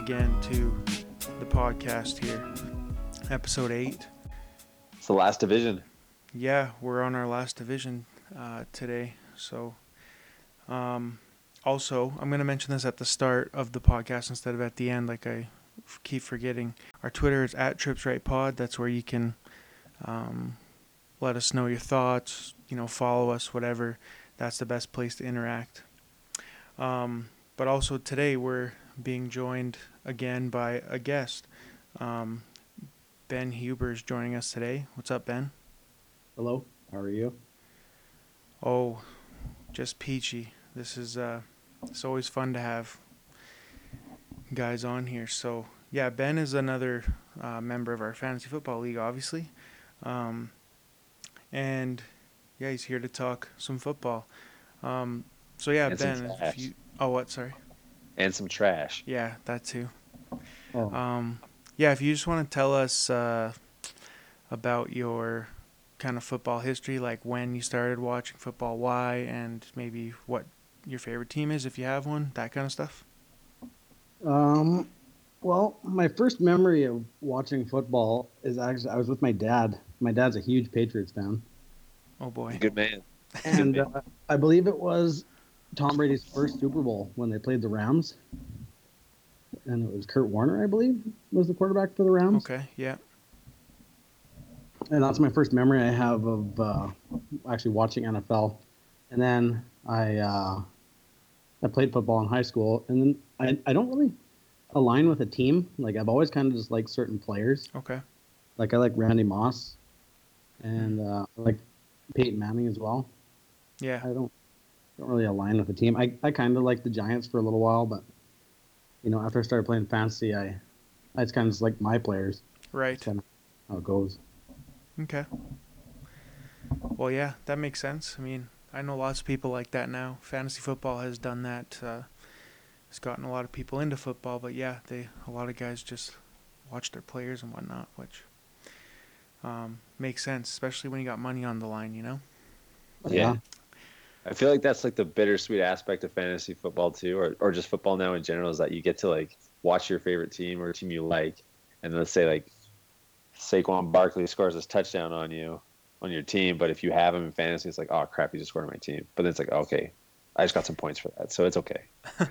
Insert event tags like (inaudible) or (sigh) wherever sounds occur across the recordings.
again to the podcast here, episode eight. It's the last division. Yeah, we're on our last division uh, today. So, um, also, I'm going to mention this at the start of the podcast instead of at the end, like I f- keep forgetting. Our Twitter is at Trips Right Pod. That's where you can um, let us know your thoughts, you know, follow us, whatever. That's the best place to interact. Um, but also today we're being joined again by a guest. Um, ben Huber is joining us today. What's up, Ben? Hello, how are you? Oh, just peachy. This is uh, it's always fun to have guys on here. So yeah, Ben is another uh, member of our fantasy football league, obviously, um, and yeah, he's here to talk some football. Um, so yeah, And Ben, if you oh what? Sorry. And some trash. Yeah, that too. Oh, Um, yeah, if you just want to tell us uh, about your kind of football history, like when you started watching football, why, and maybe what your favorite team is, if you have one, that kind of stuff. um, well, my first memory of watching football is actually I was with my dad. My dad's a huge Patriots fan, Oh boy. Good man. and (laughs) uh, I believe it was Tom Brady's first Super Bowl when they played the Rams, and it was Kurt Warner, I believe, was the quarterback for the Rams. Okay. Yeah. and that's my first memory I have of uh, actually watching NFL. And then I uh, I played football in high school, and then I, I don't really align with a team. Like I've always kind of just liked certain players. Okay. Like I like Randy Moss, and uh, I like Peyton Manning as well. Yeah. I don't don't really align with the team. I, I kind of like the Giants for a little while, but you know after I started playing fantasy, I I just kind of just like my players. Right. Kind of how it goes. Okay. Well, yeah, that makes sense. I mean, I know lots of people like that now. Fantasy football has done that. Uh, it's gotten a lot of people into football, but yeah, they a lot of guys just watch their players and whatnot, which um, makes sense, especially when you got money on the line. You know. Yeah. I feel like that's like the bittersweet aspect of fantasy football too, or or just football now in general, is that you get to like watch your favorite team or team you like, and let's say like Saquon Barkley scores this touchdown on you on your team, but if you have him in fantasy, it's like, oh crap, he just scored on my team. But then it's like, okay, I just got some points for that, so it's okay. (laughs)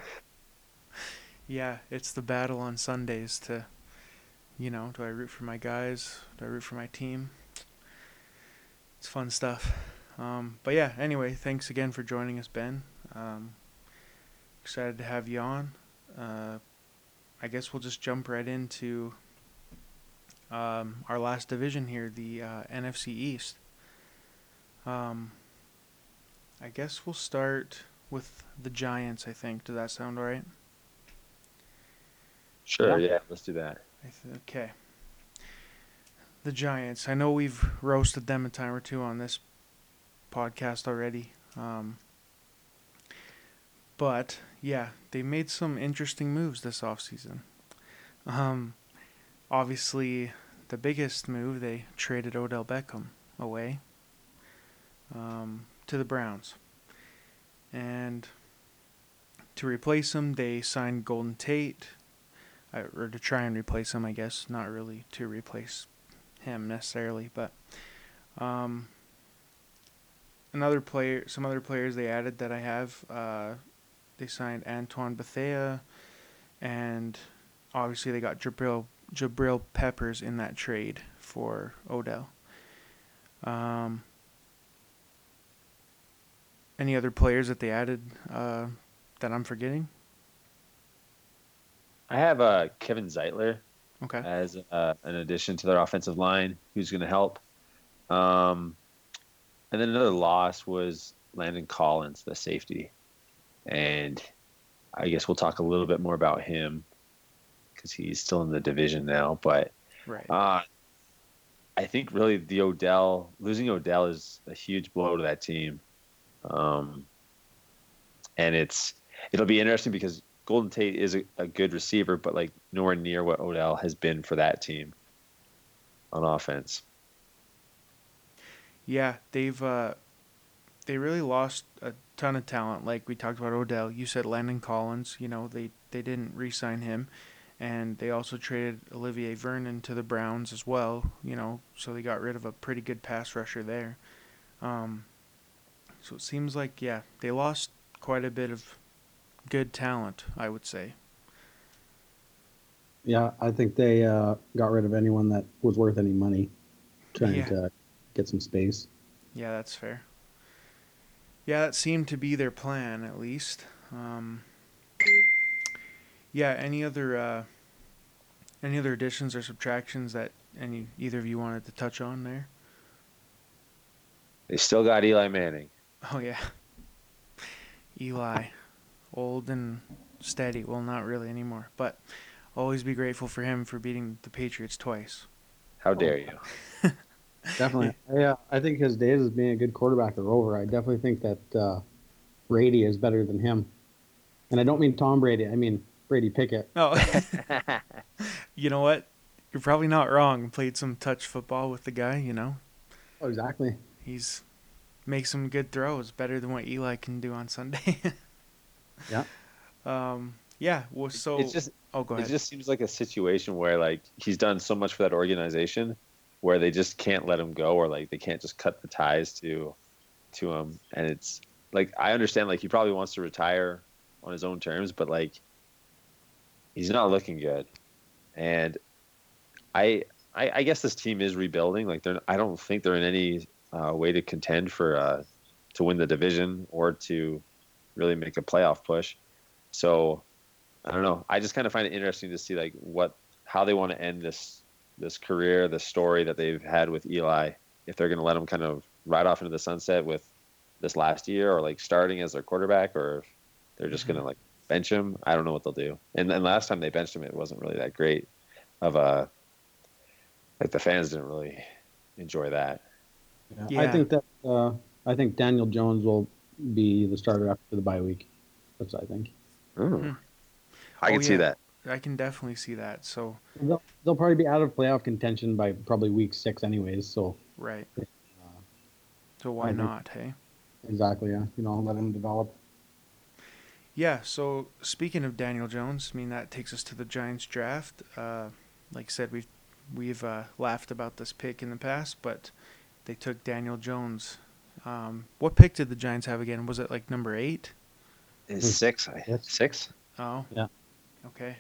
Yeah, it's the battle on Sundays to, you know, do I root for my guys? Do I root for my team? It's fun stuff. Um, but yeah, anyway, thanks again for joining us, Ben. Um, excited to have you on. Uh, I guess we'll just jump right into um, our last division here, the uh, NFC East. Um, I guess we'll start with the Giants, I think. Does that sound alright? Sure, Yeah. yeah, let's do that. I th- okay. The Giants. I know we've roasted them a time or two on this podcast already. Um, but yeah, they made some interesting moves this offseason. Um, obviously, the biggest move they traded Odell Beckham away um, to the Browns, and to replace him, they signed Golden Tate uh, or to try and replace him, I guess. Not really to replace him necessarily, but um, another player, some other players they added that I have. Uh, they signed Antoine Bethea, and obviously they got Jabril Jabril Peppers in that trade for Odell. Um, any other players that they added uh, that I'm forgetting? I have uh, Kevin Zeitler Okay. as uh, an addition to their offensive line who's going to help. Um, and then another loss was Landon Collins, the safety. And I guess we'll talk a little bit more about him because he's still in the division now. But Right. uh, I think really the Odell, losing Odell is a huge blow to that team. Um, and it's it'll be interesting because Golden Tate is a, a good receiver, but like nowhere near what Odell has been for that team on offense. Yeah, they've uh, they really lost a ton of talent. Like we talked about Odell, you said Landon Collins. You know they they didn't re-sign him, and they also traded Olivier Vernon to the Browns as well. You know, so they got rid of a pretty good pass rusher there. Um, so it seems like yeah, they lost quite a bit of good talent, I would say. Yeah, I think they uh, got rid of anyone that was worth any money, trying Yeah. to get some space. Yeah, that's fair. Yeah, that seemed to be their plan at least. Um, yeah, any other uh, any other additions or subtractions that any either of you wanted to touch on there? They still got Eli Manning. Oh yeah. Eli, old and steady. Well, not really anymore, but always be grateful for him for beating the Patriots twice. How dare you? (laughs) Definitely. (laughs) Yeah, I think his days as being a good quarterback are over. I definitely think that uh, Brady is better than him. And I don't mean Tom Brady. I mean Brady Pickett. Oh, (laughs) (laughs) you know what? You're probably not wrong. Played some touch football with the guy. You know, Oh, exactly. he's makes some good throws, better than what Eli can do on Sunday. Yeah. Um. Yeah. Well. So. it's just oh, go it just seems like a situation where like he's done so much for that organization where they just can't let him go or like they can't just cut the ties to to him. And it's like I understand like he probably wants to retire on his own terms but like he's not looking good. And I I, I guess this team is rebuilding. Like they're I don't think they're in any uh, way to contend for uh, to win the division or to really make a playoff push. So I don't know. I just kind of find it interesting to see like what how they want to end this this career, the story that they've had with Eli. If they're going to let him kind of ride off into the sunset with this last year, or like starting as their quarterback, or if they're just going to like bench him. I don't know what they'll do. And then last time they benched him, it wasn't really that great of a like the fans didn't really enjoy that. Yeah. Yeah. I think that uh, I think Daniel Jones will be the starter after the bye week. That's what I think. Mm. I Oh, can see that. I can definitely see that. So They'll, they'll probably be out of playoff contention by probably week six, anyways. So right. Uh, So why I not? Hey. exactly, yeah. You know, let him develop. Yeah, so speaking of Daniel Jones, I mean that takes us to the Giants draft. Uh, like I said, we've we've uh, laughed about this pick in the past, but they took Daniel Jones. Um, what pick did the Giants have again? Was it like number eight? Is six? I- Yes. Six? Oh, Yeah. Okay,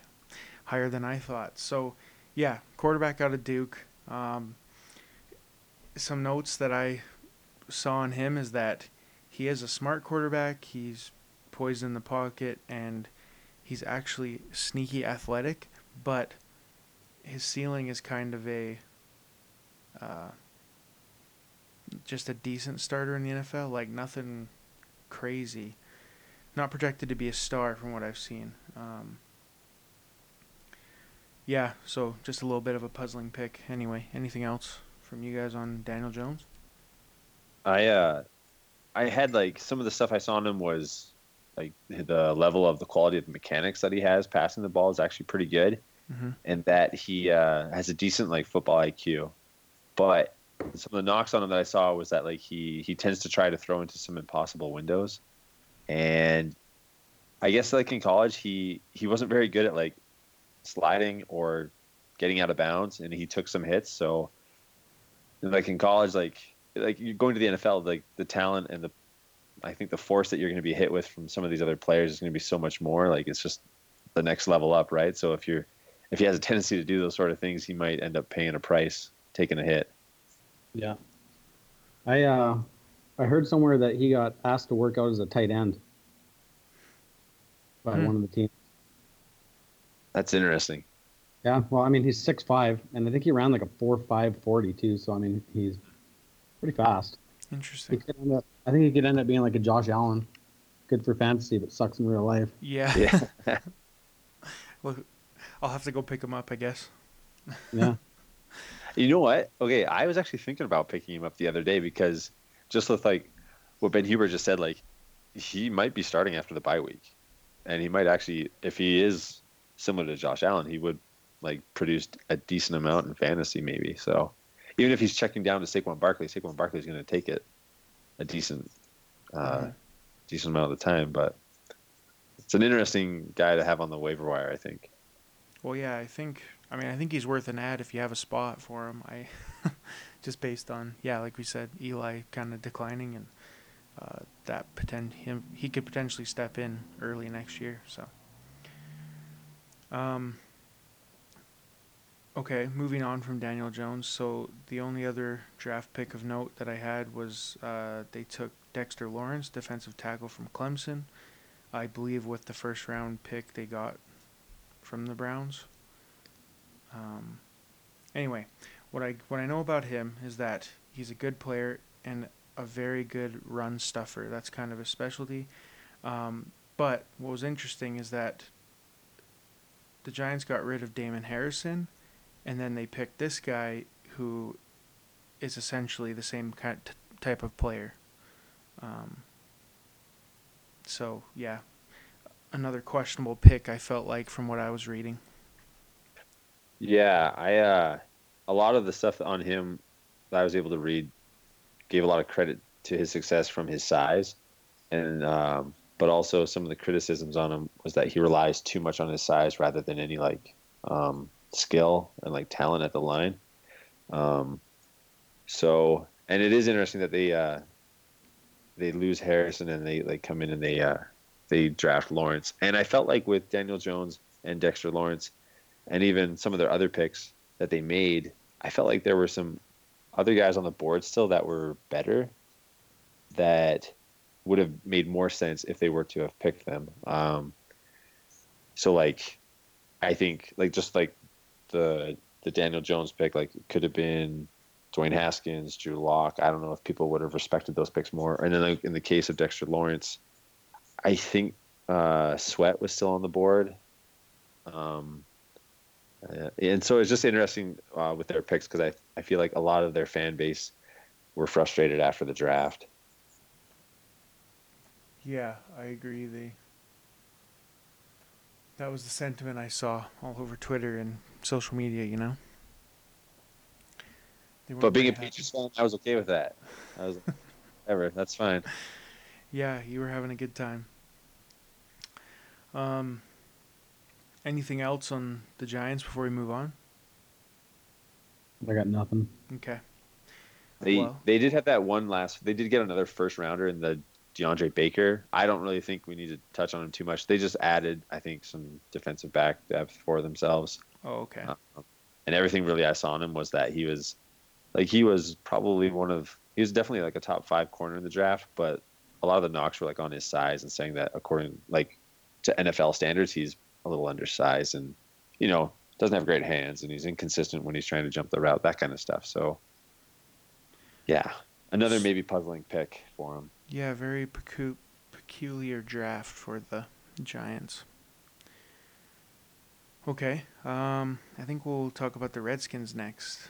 higher than I thought. So, yeah, quarterback out of Duke. Um, some notes that I saw on him is that he is a smart quarterback. He's poised in the pocket and he's actually sneaky athletic, but his ceiling is kind of a uh, just a decent starter in the NFL. Like nothing crazy. Not projected to be a star from what I've seen. Um, yeah, so just a little bit of a puzzling pick. Anyway, anything else from you guys on Daniel Jones? I uh I had like some of the stuff I saw on him was like the level of the quality of the mechanics that he has passing the ball is actually pretty good Mhm. and that he uh has a decent like football IQ. But some of the knocks on him that I saw was that like he he tends to try to throw into some impossible windows. And I guess like in college he he wasn't very good at like sliding or getting out of bounds and he took some hits so like in college like like you're going to the NFL, like the talent and the, I think the force that you're going to be hit with from some of these other players is going to be so much more. Like it's just the next level up, right? So if you're, if he has a tendency to do those sort of things, he might end up paying a price, taking a hit. Yeah. I uh I heard somewhere that he got asked to work out as a tight end by Hmm. one of the teams. That's interesting. Yeah, well, I mean, he's six five, and I think he ran like a four five forty too. So I mean, he's pretty fast. He Interesting. could end up, I think he could end up being like a Josh Allen, good for fantasy, but sucks in real life. Yeah. Yeah. (laughs) well, I'll have to go pick him up, I guess. Yeah, you know what? Okay, I was actually thinking about picking him up the other day because just with like what Ben Huber just said, like he might be starting after the bye week, and he might actually, if he is similar to Josh Allen, he would like produce a decent amount in fantasy, maybe. So even if he's checking down to Saquon Barkley, Saquon Barkley is going to take it a decent, uh, Mhm. decent amount of the time. But it's an interesting guy to have on the waiver wire, I think. Well, yeah, I think. I mean, I think he's worth an ad if you have a spot for him. I (laughs) just based on yeah, like we said, Eli kind of declining and uh, that pretend him he could potentially step in early next year. So, um, okay, moving on from Daniel Jones. So the only other draft pick of note that I had was uh, they took Dexter Lawrence, defensive tackle from Clemson. I believe with the first round pick they got from the Browns. Um, anyway, what I what I know about him is that he's a good player and a very good run stuffer. That's kind of his specialty. Um, but what was interesting is that the Giants got rid of Damon Harrison, and then they picked this guy who is essentially the same kind type of player. Um, so yeah, another questionable pick. I felt like from what I was reading. Yeah, I uh, a lot of the stuff on him that I was able to read gave a lot of credit to his success from his size, and um, but also some of the criticisms on him was that he relies too much on his size rather than any like um, skill and like talent at the line. Um, so, and it is interesting that they uh, they lose Harrison and they like come in and they uh, they draft Lawrence. And I felt like with Daniel Jones and Dexter Lawrence, and even some of their other picks that they made, I felt like there were some other guys on the board still that were better that would have made more sense if they were to have picked them. Um, so like, I think like just like the the Daniel Jones pick, like could have been Dwayne Haskins, Drew Lock. I don't know if people would have respected those picks more. And then like, in the case of Dexter Lawrence, I think uh, Sweat was still on the board. Um, uh, and so it's just interesting uh, with their picks because I, I feel like a lot of their fan base were frustrated after the draft. Yeah, I agree. They that was the sentiment I saw all over Twitter and social media. You know. But being a Patriots fan, I was okay with that. I was, (laughs) ever. That's fine. Yeah, you were having a good time. Um, anything else on the Giants before we move on? I got nothing. Okay. They well. they did have that one last. They did get another first rounder in the DeAndre Baker. I don't really think we need to touch on him too much. They just added, I think, some defensive back depth for themselves. Oh, okay. Uh, and everything really I saw on him was that he was, like, he was probably one of. He was definitely like a top five corner in the draft, but a lot of the knocks were like on his size and saying that according like to NFL standards, he's a little undersized and you know doesn't have great hands and he's inconsistent when he's trying to jump the route, that kind of stuff. So, yeah, another maybe puzzling pick for him. Yeah, very pecu- peculiar draft for the Giants. Okay, um, I think we'll talk about the Redskins next,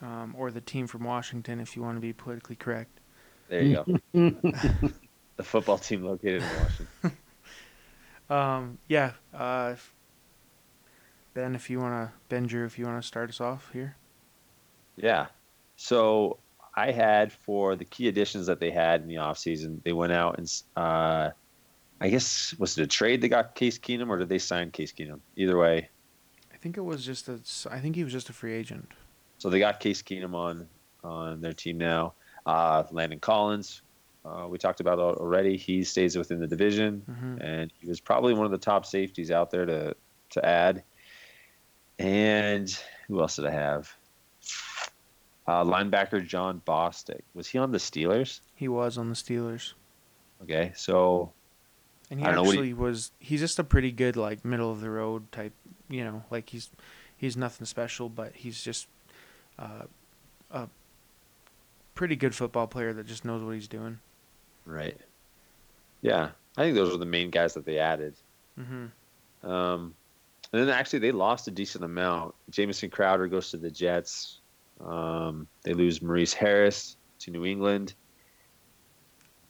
um, or the team from Washington, if you want to be politically correct. There you go. (laughs) the football team located in Washington. (laughs) um, yeah. Uh, ben, if you want to, Ben Drew, if you want to start us off here. Yeah. So I had for the key additions that they had in the offseason, they went out and, uh, I guess, was it a trade they got Case Keenum or did they sign Case Keenum? Either way. I think it was just a, I think he was just a free agent. So they got Case Keenum on, on their team now. Uh, Landon Collins, uh, we talked about already. He stays within the division, mm-hmm. and he was probably one of the top safeties out there to to add. And who else did I have? Uh, linebacker Jon Bostic. Was he on the Steelers? He was on the Steelers. Okay, so. And he actually he, was. He's just a pretty good, like middle of the road type. You know, like he's he's nothing special, but he's just uh, a pretty good football player that just knows what he's doing. Right. Yeah, I think those are the main guys that they added. Mm-hmm. Um, and then actually they lost a decent amount. Jamison Crowder goes to the Jets. Um, they lose Maurice Harris to New England.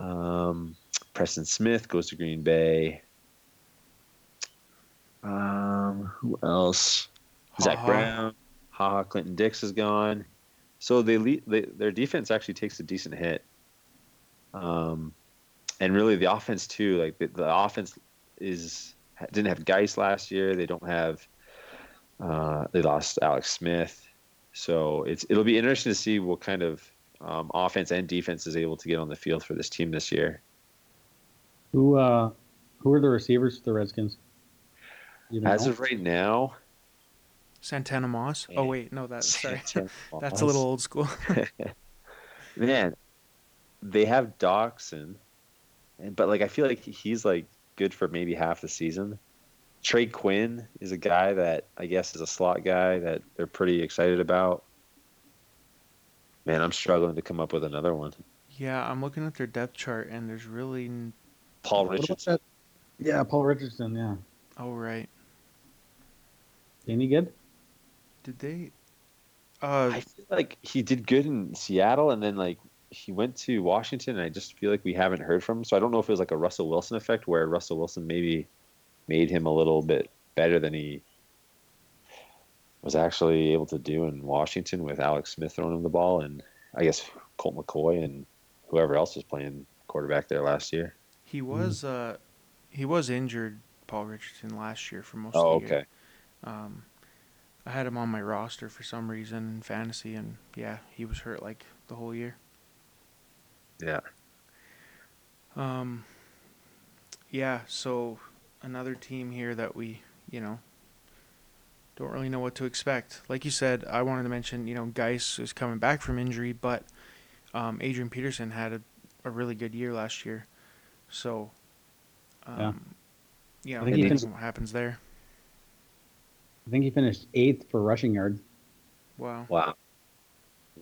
Um, Preston Smith goes to Green Bay. Um, who else? Ha-ha. Zach Brown. Ha Clinton Dix is gone. So they, they their defense actually takes a decent hit. Um, and really the offense too. Like the, the offense is didn't have Guice last year. They don't have. Uh, they lost Alex Smith, so it's it'll be interesting to see what kind of um, offense and defense is able to get on the field for this team this year. Who uh, who are the receivers for the Redskins? As know? of right now, Santana Moss. Oh wait, no, that's sorry. (laughs) that's a little old school. (laughs) (laughs) Man, they have Doctson, and but like I feel like he's like good for maybe half the season. Trey Quinn is a guy that I guess is a slot guy that they're pretty excited about. Man, I'm struggling to come up with another one. Yeah, I'm looking at their depth chart, and there's really Paul Richardson. Yeah, Paul Richardson. Yeah. Oh right. Any good? Did they? Uh, I feel like he did good in Seattle, and then like he went to Washington, and I just feel like we haven't heard from him. So I don't know if it was like a Russell Wilson effect, where Russell Wilson maybe made him a little bit better than he was actually able to do in Washington with Alex Smith throwing him the ball, and I guess Colt McCoy and whoever else was playing quarterback there last year. He was mm. uh, he was injured, Paul Richardson, last year for most oh, of the okay. year. Um, I had him on my roster for some reason in fantasy, and yeah, he was hurt like the whole year. Yeah. Um. Yeah. So another team here that we, you know, don't really know what to expect. Like you said, I wanted to mention, you know, Guice is coming back from injury, but um, Adrian Peterson had a, a really good year last year. So, um, yeah, you know, I think finished, what happens there. I think he finished eighth for rushing yards. Wow. Wow.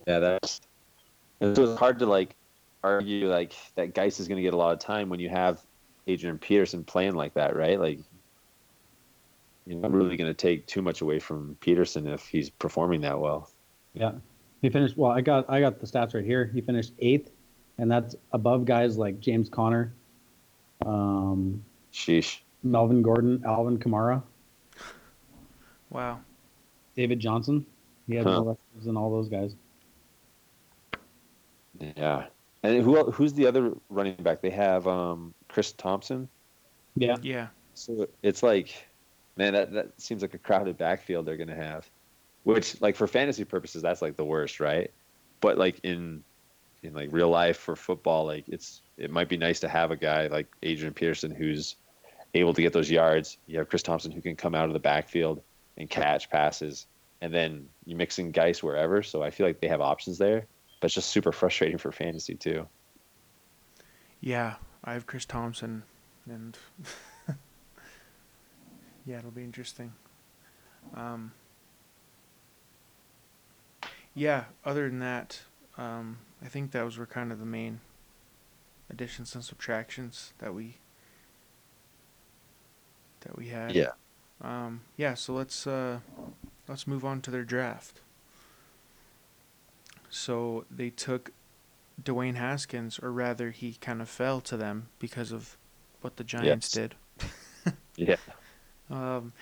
Yeah, that's it was hard to like argue like that Guice is going to get a lot of time when you have Adrian Peterson playing like that, right? Like you're not really going to take too much away from Peterson if he's performing that well. Yeah, he finished well. I got I got the stats right here. He finished eighth, and that's above guys like James Conner, um, Sheesh, Melvin Gordon, Alvin Kamara. Wow. David Johnson. He had huh. more rushes than all those guys. Yeah. And who who's the other running back? They have um, Chris Thompson. Yeah. Yeah. So it's like, man, that that seems like a crowded backfield they're gonna have, which like for fantasy purposes that's like the worst, right? But like in in like real life for football, like it's it might be nice to have a guy like Adrian Peterson who's able to get those yards. You have Chris Thompson who can come out of the backfield and catch passes, and then you mix in Guice wherever. So I feel like they have options there, but it's just super frustrating for fantasy too. Yeah, I have Chris Thompson, and (laughs) yeah, it'll be interesting. Um, yeah, other than that, um, I think those were kind of the main additions and subtractions that we that we had. Yeah. Um, yeah, so let's uh, let's move on to their draft. So they took Dwayne Haskins, or rather, he kind of fell to them because of what the Giants yes. did. (laughs) yeah. Um.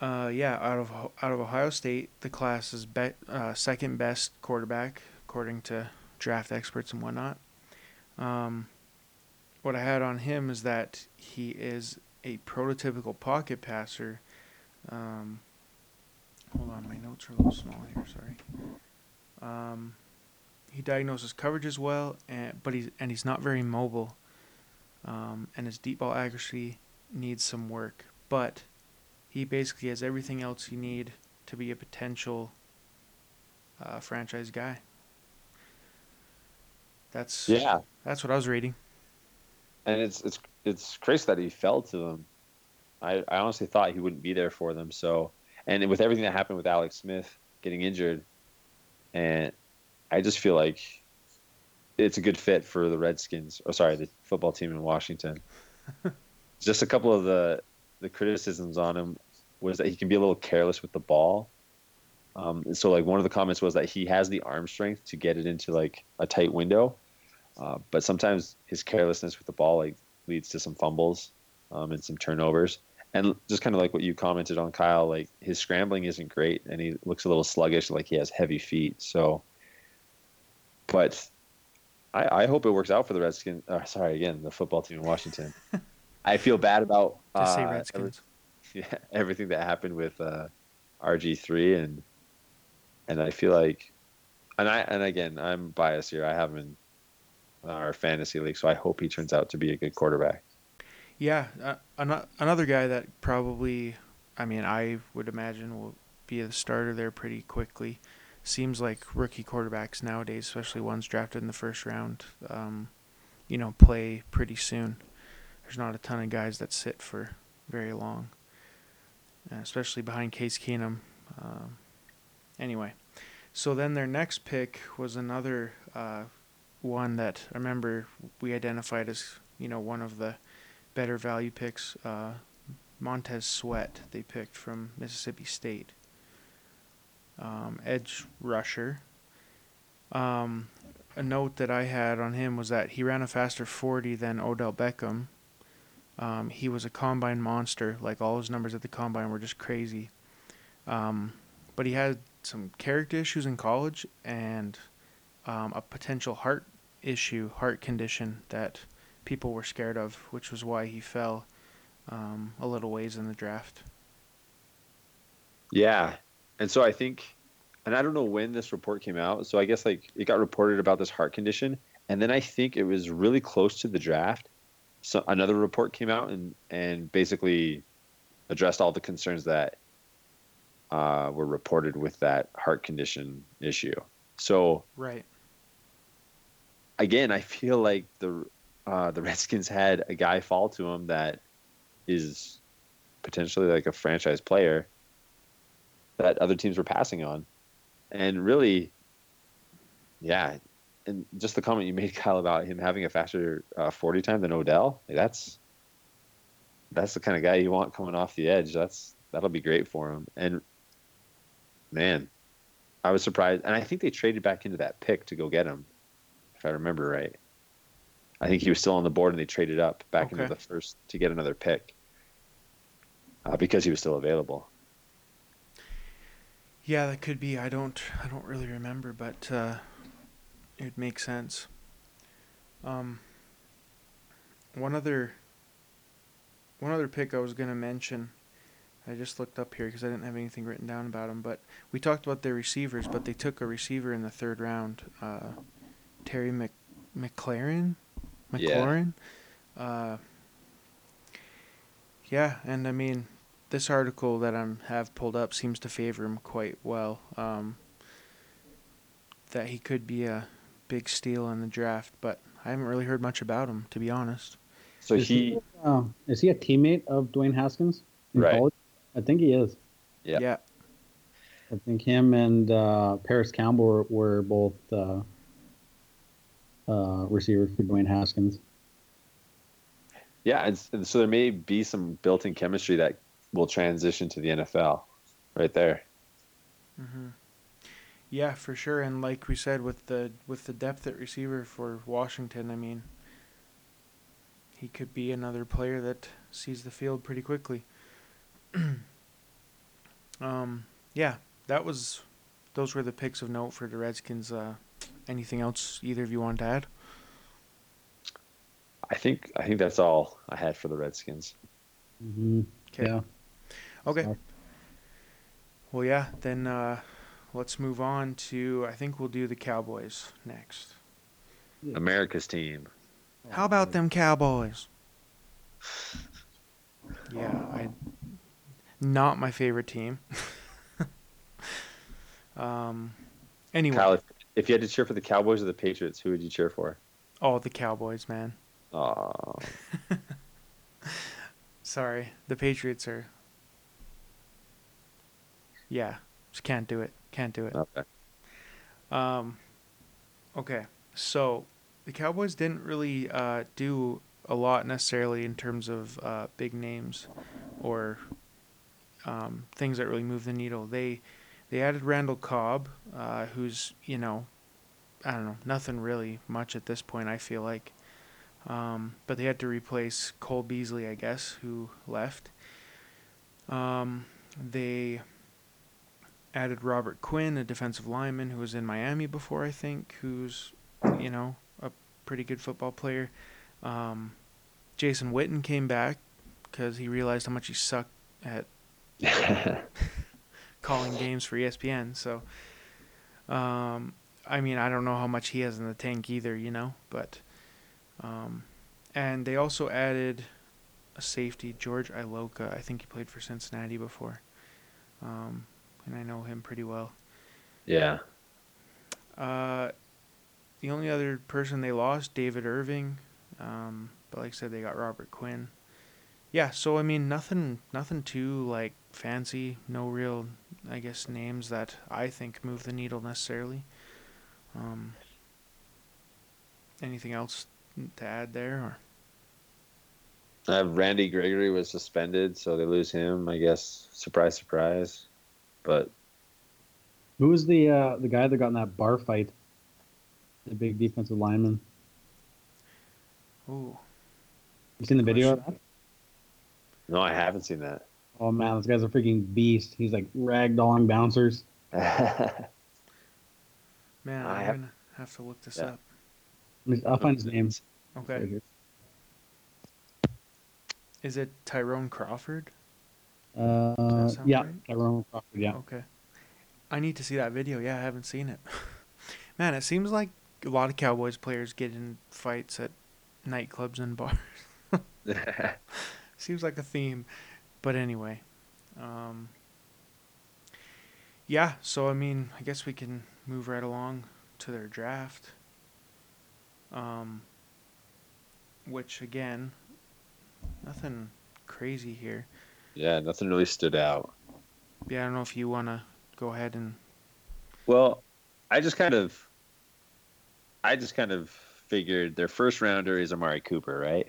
Uh. Yeah. Out of out of Ohio State, the class is be, uh, second best quarterback according to draft experts and whatnot. Um. What I had on him is that he is a prototypical pocket passer. Um, hold on, my notes are a little small here. Sorry. Um, he diagnoses coverages well, and but he's and he's not very mobile. Um, and his deep ball accuracy needs some work, but he basically has everything else you need to be a potential uh, franchise guy. That's yeah. That's what I was reading and it's it's it's crazy that he fell to them. I I honestly thought he wouldn't be there for them. So and with everything that happened with Alex Smith getting injured, and I just feel like it's a good fit for the Redskins. Or sorry, the football team in Washington. (laughs) just a couple of the the criticisms on him was that he can be a little careless with the ball. Um, so like one of the comments was that he has the arm strength to get it into like a tight window, uh, but sometimes his carelessness with the ball like leads to some fumbles um, and some turnovers. And just kind of like what you commented on, Kyle, like his scrambling isn't great, and he looks a little sluggish, like he has heavy feet. So, but I, I hope it works out for the Redskins. Uh, sorry, again, the football team in Washington. (laughs) I feel bad about To say uh, every- Redskins. (laughs) yeah, everything that happened with uh, RG three and and I feel like and I and again I'm biased here. I have him in our fantasy league, so I hope he turns out to be a good quarterback. Yeah, uh, ano- another guy that probably, I mean, I would imagine will be a starter there pretty quickly. Seems like rookie quarterbacks nowadays, especially ones drafted in the first round, um, you know, play pretty soon. There's not a ton of guys that sit for very long, uh, especially behind Case Keenum. Um, anyway, so then their next pick was another uh, one that I remember we identified as, you know, one of the better value picks. Uh, Montez Sweat they picked from Mississippi State. Um, edge rusher. Um, a note that I had on him was that he ran a faster 40 than Odell Beckham. Um, he was a combine monster. Like all his numbers at the combine were just crazy. Um, but he had some character issues in college and um, a potential heart issue, heart condition that people were scared of, which was why he fell um, a little ways in the draft. Yeah. And so I think, and I don't know when this report came out. So I guess like it got reported about this heart condition. And then I think it was really close to the draft. So another report came out and, and basically addressed all the concerns that uh, were reported with that heart condition issue. So Right. again, I feel like the uh, the Redskins had a guy fall to him that is potentially like a franchise player that other teams were passing on, and really, yeah, and just the comment you made, (laughs) Kyle, about him having a faster uh, forty time than Odell, like, that's that's the kind of guy you want coming off the edge. That's that'll be great for him. And man, I was surprised, and I think they traded back into that pick to go get him if I remember right. I think he was still on the board and they traded up back into the first to get another pick uh, because he was still available. Yeah, that could be. I don't. I don't really remember, but uh, it makes sense. Um, one other. One other pick I was gonna mention. I just looked up here because I didn't have anything written down about him. But we talked about their receivers, but they took a receiver in the third round, uh, Terry Mc, McLaurin, Yeah. Uh, yeah, and I mean, this article that I have pulled up seems to favor him quite well. Um, that he could be a big steal in the draft, but I haven't really heard much about him, to be honest. So is he, uh, is he a teammate of Dwayne Haskins in Right. college? I think he is. Yeah. yeah, I think him and uh, Parris Campbell were, were both uh, uh, receivers for Dwayne Haskins. yeah, and, and so there may be some built-in chemistry that will transition to the NFL, right there. hmm yeah, for sure. And like we said, with the with the depth at receiver for Washington, I mean, he could be another player that sees the field pretty quickly. (clears throat) um, yeah, that was those were the picks of note for the Redskins. Uh, anything else either of you want to add? I think I think that's all I had for the Redskins. Mm-hmm. 'Kay. Yeah. Okay. So- Well, yeah. Then uh, let's move on to. I think we'll do the Cowboys next. America's team. How about them Cowboys? (sighs) Yeah, I not my favorite team. (laughs) um anyway, Kyle, if, if you had to cheer for the Cowboys or the Patriots, who would you cheer for? oh, the Cowboys, man. Oh, (laughs) Sorry. The Patriots are Yeah, just can't do it. Can't do it. okay. Um, okay, so the Cowboys didn't really uh, do a lot necessarily in terms of uh, big names or um, things that really move the needle. They they added Randall Cobb, uh, who's you know, I don't know, nothing really much at this point. I feel like, um, but they had to replace Cole Beasley, I guess, who left. Um, they added Robert Quinn, a defensive lineman who was in Miami before, I think, who's, you know, a pretty good football player. Um, Jason Witten came back because he realized how much he sucked at (laughs) calling games for ESPN. So, um, I mean, I don't know how much he has in the tank either, you know, but, um, and they also added a safety, George Iloka. I think he played for Cincinnati before, um, and I know him pretty well. yeah. Uh, the only other person they lost, David Irving, um, but like I said, they got Robert Quinn. Yeah, so I mean, nothing, nothing too like fancy. No real, I guess, names that I think move the needle necessarily. Um, anything else to add there? Or Uh, Randy Gregory was suspended, so they lose him. I guess surprise, surprise. But Who was the uh, the guy that got in that bar fight? The big defensive lineman. ooh, You seen the video of that? no, I haven't seen that. Oh man, this guy's a freaking beast. He's like ragdolling bouncers. (laughs) man, I I'm have- gonna have to look this Yeah. up. I'll find his name. Okay, Right here. is it Tyrone Crawford? Uh, yeah, right? Tyrone Crawford. Yeah. Okay. I need to see that video. Yeah, I haven't seen it. (laughs) Man, it seems like a lot of Cowboys players get in fights at nightclubs and bars. (laughs) (laughs) seems like a theme. But anyway. Um Yeah, so I mean, I guess we can move right along to their draft. Um which again, nothing crazy here. Yeah, nothing really stood out. Yeah, I don't know if you want to go ahead and Well, I just kind of, I just kind of figured their first rounder is Amari Cooper, right?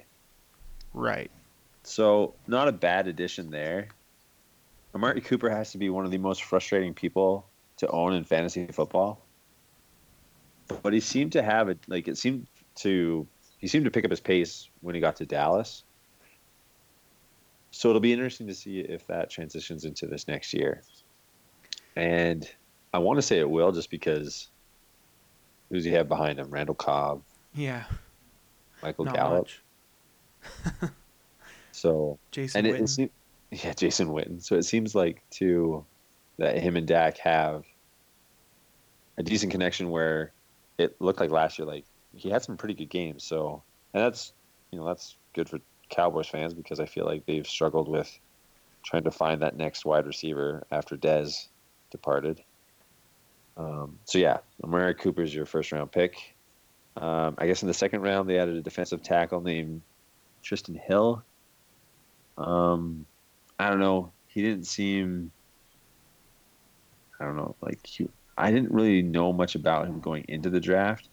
right. So not a bad addition there. Amari Cooper has to be one of the most frustrating people to own in fantasy football. But he seemed to have it like it seemed to he seemed to pick up his pace when he got to Dallas. So it'll be interesting to see if that transitions into this next year. And I want to say it will just because who's he have behind him? Randall Cobb, Yeah. Michael not Gallup. So (laughs) Jason and Witten. it seems, yeah, Jason Witten. So it seems like too that him and Dak have a decent connection where it looked like last year, like he had some pretty good games. So and that's you know that's good for Cowboys fans because I feel like they've struggled with trying to find that next wide receiver after Dez departed. Um, so yeah, Amari Cooper is your first round pick. Um, I guess in the second round they added a defensive tackle named Trysten Hill. Um, I don't know. He didn't seem. I don't know. Like he, I didn't really know much about him going into the draft,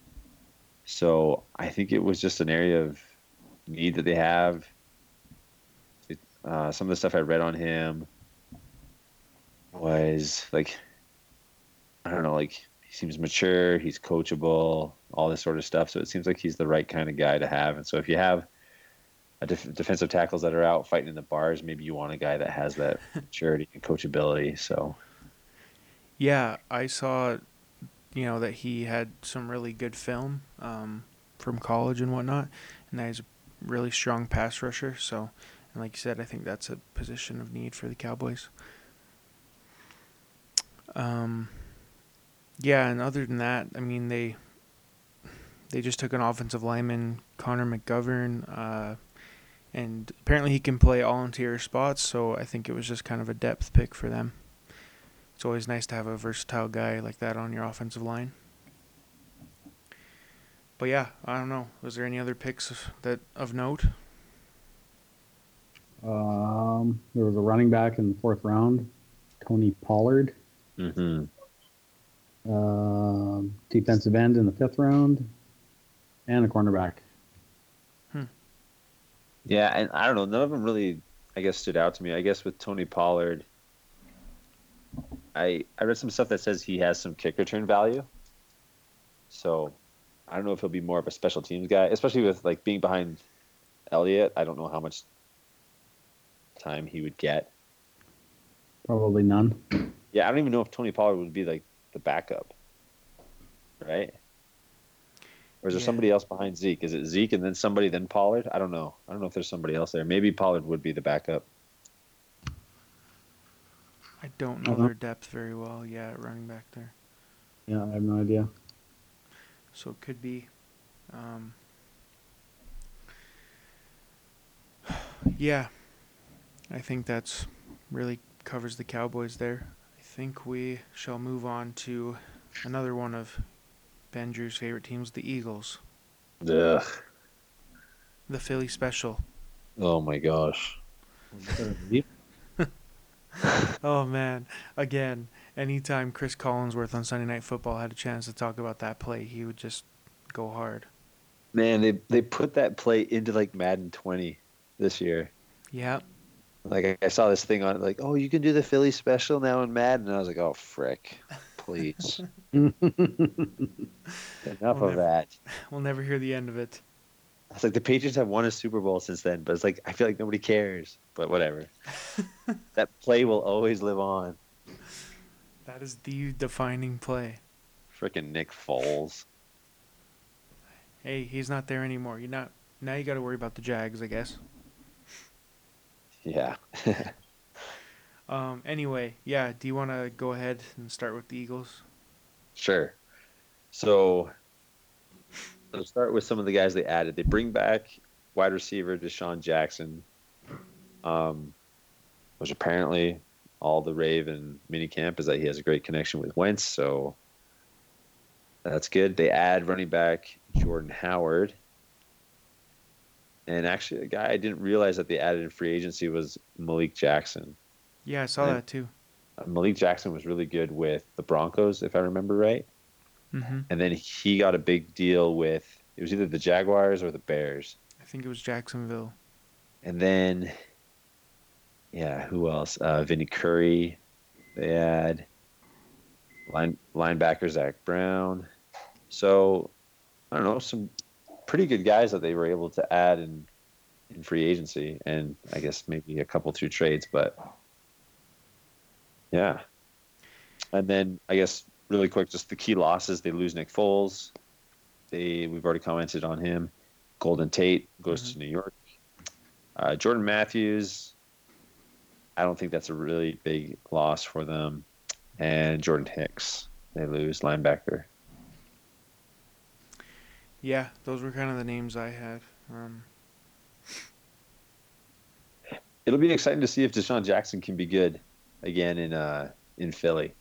so I think it was just an area of need that they have. It, uh, some of the stuff I read on him was like, I don't know, like he seems mature, he's coachable, all this sort of stuff. So it seems like he's the right kind of guy to have. And so if you have a def- defensive tackles that are out fighting in the bars, maybe you want a guy that has that (laughs) maturity and coachability. So Yeah, I saw, you know, that he had some really good film um, from college and whatnot, and that he's a really strong pass rusher. So, and like you said, I think that's a position of need for the Cowboys. Um, yeah, and other than that, I mean they they just took an offensive lineman, Connor McGovern, uh, and apparently he can play all interior spots. So I think it was just kind of a depth pick for them. It's always nice to have a versatile guy like that on your offensive line. But yeah, I don't know. Was there any other picks of, that of note? Um, there was a running back in the fourth round, Tony Pollard. hmm Um, defensive end in the fifth round, and a cornerback. yeah, and I don't know. None of them really, I guess, stood out to me. I guess with Tony Pollard, I I read some stuff that says he has some kick return value. So I don't know if he'll be more of a special teams guy, especially with like being behind Elliott. I don't know how much time he would get. Probably none. Yeah, I don't even know if Tony Pollard would be like the backup. Right? Or is there Yeah. somebody else behind Zeke? Is it Zeke and then somebody then Pollard? I don't know. I don't know if there's somebody else there. Maybe Pollard would be the backup. I don't know Uh-huh. their depth very well. Yeah, running back there. Yeah, I have no idea. So it could be. Um, (sighs) yeah, I think that's really covers the Cowboys there. I think we shall move on to another one of Ben Drew's favorite teams, the Eagles, Ugh. the Philly Special. Oh my gosh. (laughs) (laughs) Oh man, again, anytime Cris Collinsworth on Sunday Night Football had a chance to talk about that play, he would just go hard. Man, they they put that play into like Madden 20 this year. Yeah, Like I saw this thing on it, like, oh, you can do the Philly special now in Madden, and I was like, oh frick, please, (laughs) (laughs) enough Well, of never- that. we'll never hear the end of it. It's like the Patriots have won a Super Bowl since then, but it's like I feel like nobody cares. But whatever. (laughs) that play will always live on. That is the defining play. Freaking Nick Foles. Hey, he's not there anymore. You're not now. You got to worry about the Jags, I guess. Yeah. (laughs) Um. Anyway, yeah. Do you want to go ahead and start with the Eagles? Sure. So let's start with some of the guys they added. They bring back wide receiver DeSean Jackson, um, which apparently all the rave and minicamp is that he has a great connection with Wentz. So that's good. They add running back Jordan Howard. And actually, a guy I didn't realize that they added in free agency was Malik Jackson. Yeah, I saw Right. that too. Uh, Malik Jackson was really good with the Broncos, if I remember right. hmm and then he got a big deal with it was either the Jaguars or the Bears, I think it was Jacksonville. and then yeah, who else? Uh, Vinny Curry. They had line linebacker Zach Brown. So I don't know some pretty good guys that they were able to add in in free agency, and I guess maybe a couple through trades, but yeah. And then I guess really quick, just the key losses. They lose Nick Foles. They we've already commented on him. Golden Tate goes to New York. Uh, Jordan Matthews. I don't think that's a really big loss for them. And Jordan Hicks, they lose linebacker. Yeah, those were kind of the names I had. Um, It'll be exciting to see if DeSean Jackson can be good again in uh in Philly.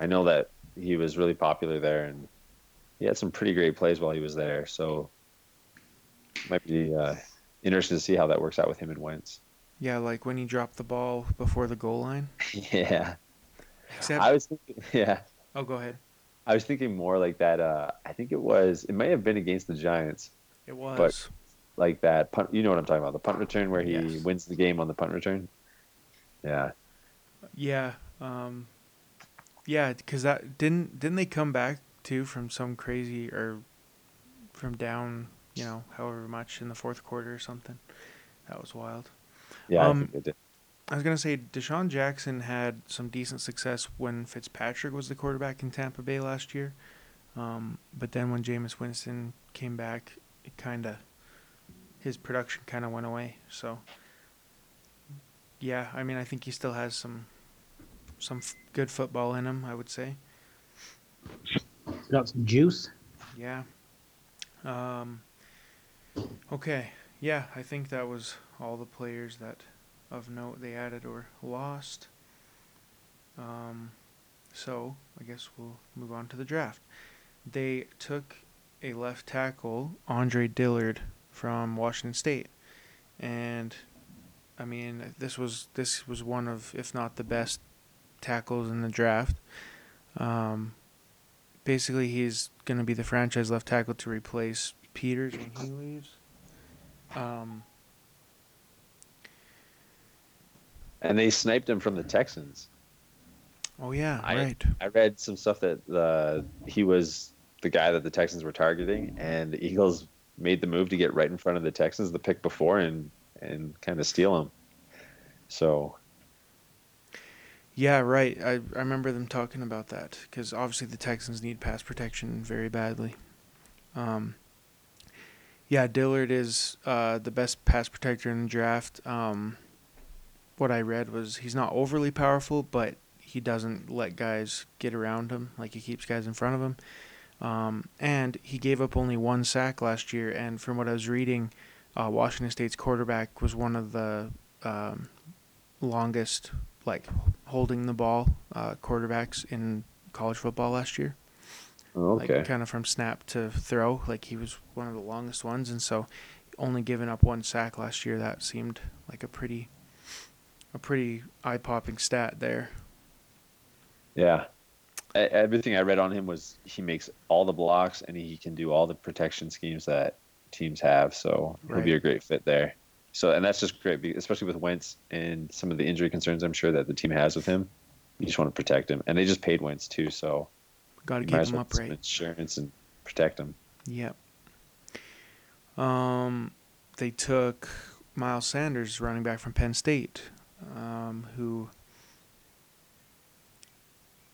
I know that he was really popular there and he had some pretty great plays while he was there. So might be uh, interesting to see how that works out with him and Wentz. Yeah, like when he dropped the ball before the goal line. (laughs) yeah, Except, I was thinking, (laughs) yeah, oh, go ahead. I was thinking more like that. Uh, I think it was it may have been against the Giants, It was. But like that punt. You know what I'm talking about? The punt return where he Yes. wins the game on the punt return. Yeah, Yeah. Um, yeah, because that didn't didn't they come back too from some crazy or from down, you know, however much in the fourth quarter or something. That was wild. Yeah, Um, I think it did. I was gonna say DeSean Jackson had some decent success when Fitzpatrick was the quarterback in Tampa Bay last year, um, but then when Jameis Winston came back, it kind of his production kind of went away. So yeah, I mean I think he still has some some f- good football in him. I would say. Got some juice. Yeah. Um, okay. Yeah, I think that was all the players that of note they added or lost. Um, so I guess we'll move on to the draft. They took a left tackle, Andre Dillard, from Washington State, and I mean this was this was one of, if not the best, tackles in the draft. Um, basically he's going to be the franchise left tackle to replace Peters when he leaves. Um, And they sniped him from the Texans. oh yeah, I- right. I read some stuff that uh, he was the guy that the Texans were targeting, and the Eagles made the move to get right in front of the Texans the pick before and and kind of steal him. So Yeah, right. I I remember them talking about that because obviously the Texans need pass protection very badly. Um, Yeah, Dillard is uh, the best pass protector in the draft. Um, what I read was he's not overly powerful, but he doesn't let guys get around him. Like he keeps guys in front of him. Um, and he gave up only one sack last year. And from what I was reading, uh, Washington State's quarterback was one of the um, longest, like holding the ball uh, quarterbacks in college football last year. Okay. Like kind of from snap to throw, like he was one of the longest ones, and so only giving up one sack last year. That seemed like a pretty, a pretty eye-popping stat there. Yeah. Everything I read on him was he makes all the blocks and he can do all the protection schemes that teams have. So he'll be a great fit there. So and that's just great, especially with Wentz and some of the injury concerns I'm sure that the team has with him. You just want to protect him, and they just paid Wentz too, so Got to keep him well upright. insurance and protect him. Yep. Um, they took Miles Sanders, running back from Penn State, um, who,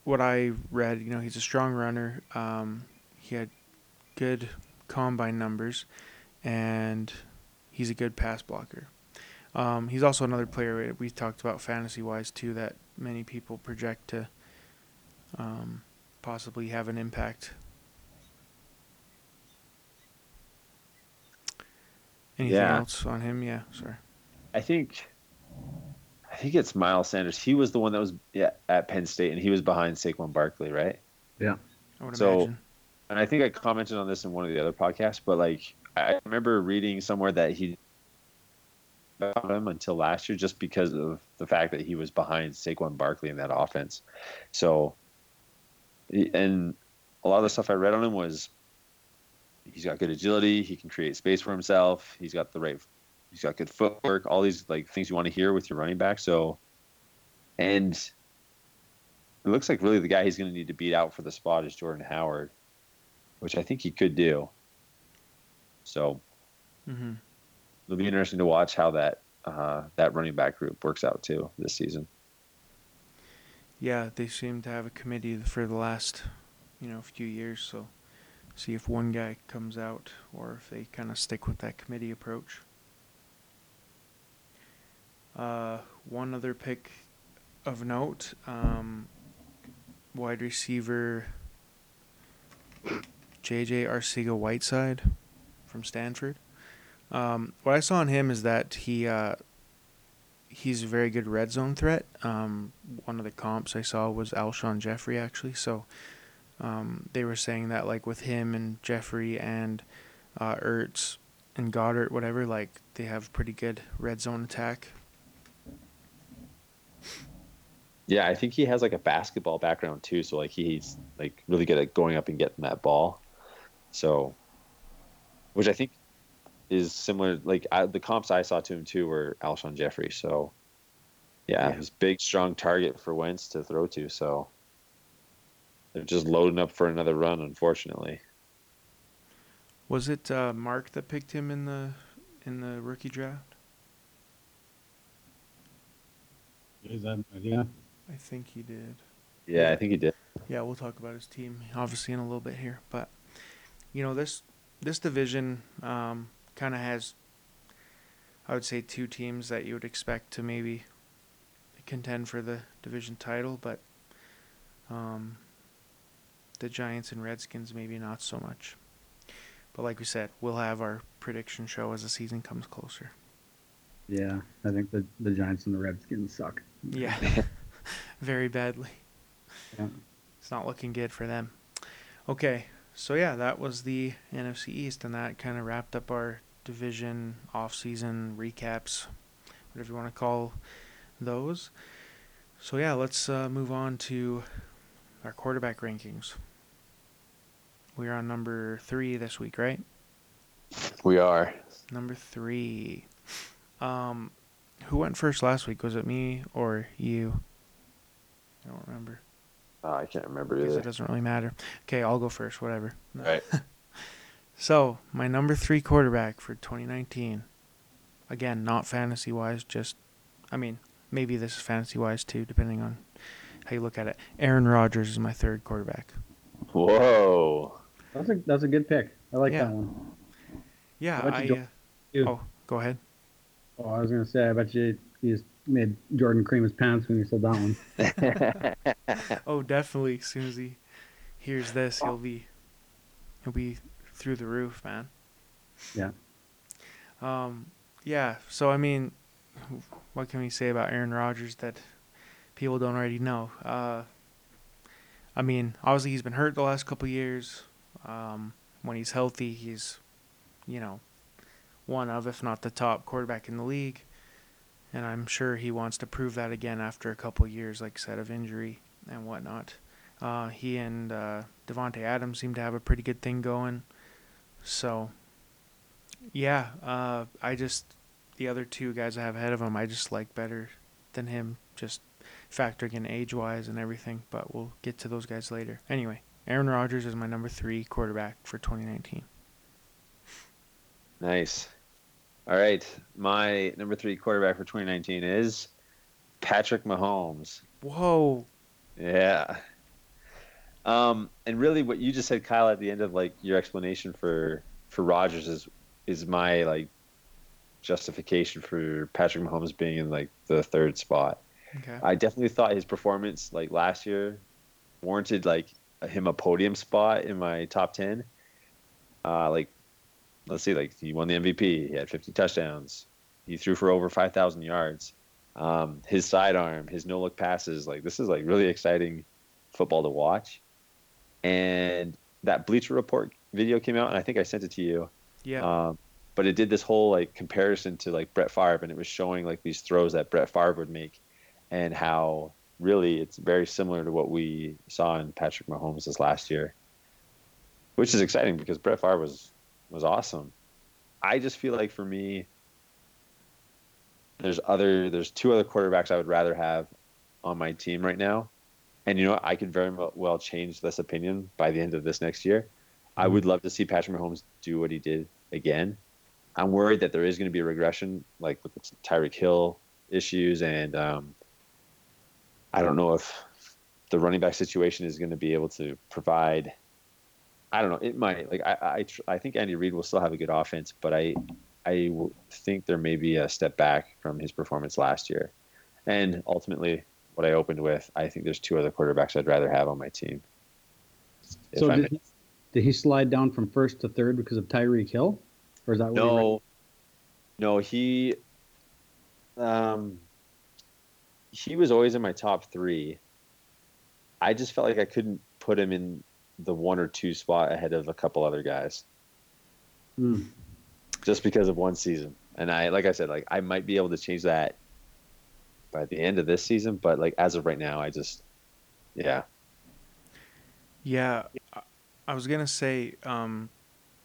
what I read, you know, he's a strong runner. Um, he had good combine numbers, and he's a good pass blocker. Um, he's also another player we talked about fantasy wise too that many people project to um, possibly have an impact Anything Yeah. else on him? Yeah, sorry. I think I think it's Miles Sanders. He was the one that was yeah, at Penn State, and he was behind Saquon Barkley, right? Yeah. I would So- imagine. and I think I commented on this in one of the other podcasts, but like I remember reading somewhere that he about him until last year just because of the fact that he was behind Saquon Barkley in that offense. So, and a lot of the stuff I read on him was he's got good agility, he can create space for himself, he's got the right, he's got good footwork, all these like things you want to hear with your running back. So, and it looks like really the guy he's going to need to beat out for the spot is Jordan Howard which I think he could do. So hmm it'll be interesting to watch how that uh, that running back group works out too this season. Yeah, they seem to have a committee for the last, you know, few years. So, see if one guy comes out or if they kind of stick with that committee approach. Uh, one other pick of note, um, wide receiver J.J. Arcega Whiteside from Stanford. Um, what I saw on him is that he uh, he's a very good red zone threat. Um, one of the comps I saw was Alshon Jeffery actually. So um, they were saying that like with him and Jeffery and uh, Ertz and Goedert, whatever, like they have pretty good red zone attack. Yeah, I think he has like a basketball background too, so like he's like really good at going up and getting that ball. So, which I think is similar. Like I, the comps I saw to him too were Alshon Jeffery. So, yeah, Yeah. he's big, strong target for Wentz to throw to. So they're just loading up for another run, unfortunately. Was it uh, Mark that picked him in the in the rookie draft? Is that yeah? I think he did. Yeah, I think he did. Yeah, we'll talk about his team obviously in a little bit here, but you know this this division um, kind of has, I would say, two teams that you would expect to maybe contend for the division title, but um, the Giants and Redskins maybe not so much. But like we said, we'll have our prediction show as the season comes closer. Yeah, I think the the Giants and the Redskins suck. Yeah, (laughs) very badly. Yeah. It's not looking good for them. Okay, so yeah, that was the NFC East, and that kind of wrapped up our division off-season recaps, whatever you want to call those. So yeah, let's uh, move on to our quarterback rankings. We are on number three this week, right? We are. Number three. Um, who went first last week? Was it me or you? I don't remember. Oh, I can't remember Guess either. it doesn't really matter. Okay, I'll go first. Whatever. Right. (laughs) So my number three quarterback for 2019. Again, not fantasy wise. Just, I mean, maybe this is fantasy wise too, depending on how you look at it. Aaron Rodgers is my third quarterback. Whoa. That's a that's a good pick. I like Yeah. that one. Yeah, What I. did Uh, oh, go ahead. Oh, I was gonna say, I bet you he just made Jordan cream his pants when you said that one. (laughs) Oh, definitely. As soon as he hears this, he'll be he'll be through the roof, man. Yeah. Um. Yeah. So I mean, what can we say about Aaron Rodgers that people don't already know? Uh. I mean, obviously he's been hurt the last couple years. Um. When he's healthy, he's, you know, one of, if not the top quarterback in the league. And I'm sure he wants to prove that again after a couple years, like said, of injury and whatnot. Uh, he and uh, Davante Adams seem to have a pretty good thing going. So, yeah, uh, I just the other two guys I have ahead of him, I just like better than him, just factoring in age wise and everything. But we'll get to those guys later. Anyway, Aaron Rodgers is my number three quarterback for 2019. nice. All right, my number three quarterback for 2019 is Patrick Mahomes. Whoa, Yeah. Um, and really, what you just said, Kyle, at the end of like your explanation for for Rodgers is is my like justification for Patrick Mahomes being in like the third spot. okay, I definitely thought his performance like last year warranted like him a podium spot in my top ten. Uh, like, let's see, like he won the MVP. He had 50 touchdowns. He threw for over 5,000 yards. Um, his sidearm, his no look passes, like this is like really exciting football to watch. And that Bleacher Report video came out, and I think I sent it to you. yeah, Um, but it did this whole like comparison to like Brett Favre, and it was showing like these throws that Brett Favre would make, and how really it's very similar to what we saw in Patrick Mahomes this last year, which is exciting because Brett Favre was was awesome. I just feel like for me, there's other there's two other quarterbacks I would rather have on my team right now, and you know what? I could very well change this opinion by the end of this next year. I would love to see Patrick Mahomes do what he did again. I'm worried that there is going to be a regression, like with the Tyreek Hill issues, and um, I don't know if the running back situation is going to be able to provide. I don't know. It might. Like I, I, tr- I think Andy Reid will still have a good offense, but I, I w- think there may be a step back from his performance last year, and ultimately, what I opened with, I think there's two other quarterbacks I'd rather have on my team. So did he, did he slide down from first to third because of Tyreek Hill, or is that No, no, he, um, he was always in my top three. I just felt like I couldn't put him in the one or two spot ahead of a couple other guys, Hmm. just because of one season. And I, like I said, like I might be able to change that by the end of this season, but like as of right now, I just, yeah, Yeah, I- I was gonna say, um,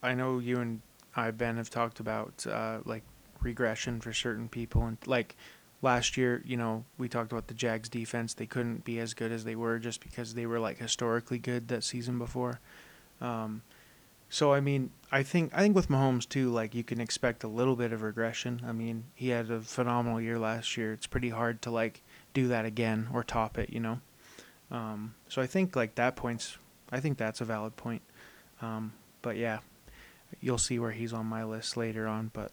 I know you and I, Ben, have talked about uh, like regression for certain people, and like last year, you know, we talked about the Jags defense. They couldn't be as good as they were just because they were like historically good that season before. Um, so I mean, I think I think with Mahomes too, like you can expect a little bit of regression. I mean, he had a phenomenal year last year. It's pretty hard to like do that again or top it, you know. Um, so I think like that point's I think that's a valid point. Um, but yeah, you'll see where he's on my list later on. But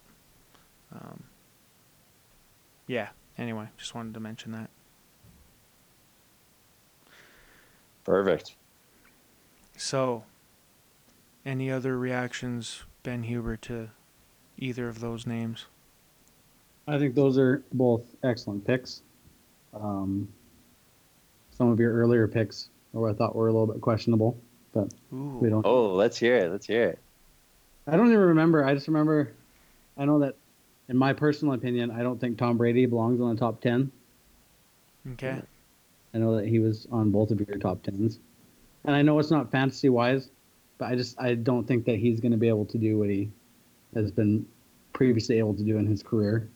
um, yeah, anyway, just wanted to mention that. perfect. So, any other reactions, Ben Huber, to either of those names? I think those are both excellent picks. Um, some of your earlier picks, or I thought were a little bit questionable, but Ooh, we don't. Oh, let's hear it. Let's hear it. I don't even remember. I just remember. I know that, in my personal opinion, I don't think Tom Brady belongs on the top ten. okay. I know that he was on both of your top tens, and I know it's not fantasy wise, but I just I don't think that he's going to be able to do what he has been previously able to do in his career.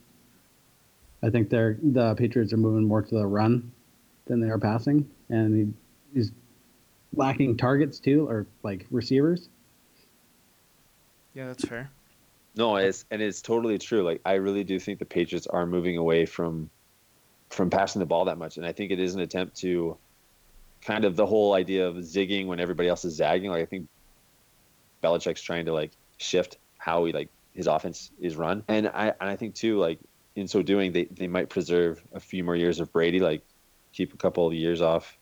I think they're the Patriots are moving more to the run than they are passing, and he, he's lacking targets too, or like receivers. Yeah, that's fair. No, it's and it's totally true. Like I really do think the Patriots are moving away from from passing the ball that much, and I think it is an attempt to kind of the whole idea of zigging when everybody else is zagging. Like I think Belichick's trying to like shift how he like his offense is run. And I and I think too, like in so doing, they they might preserve a few more years of Brady, like keep a couple of years off,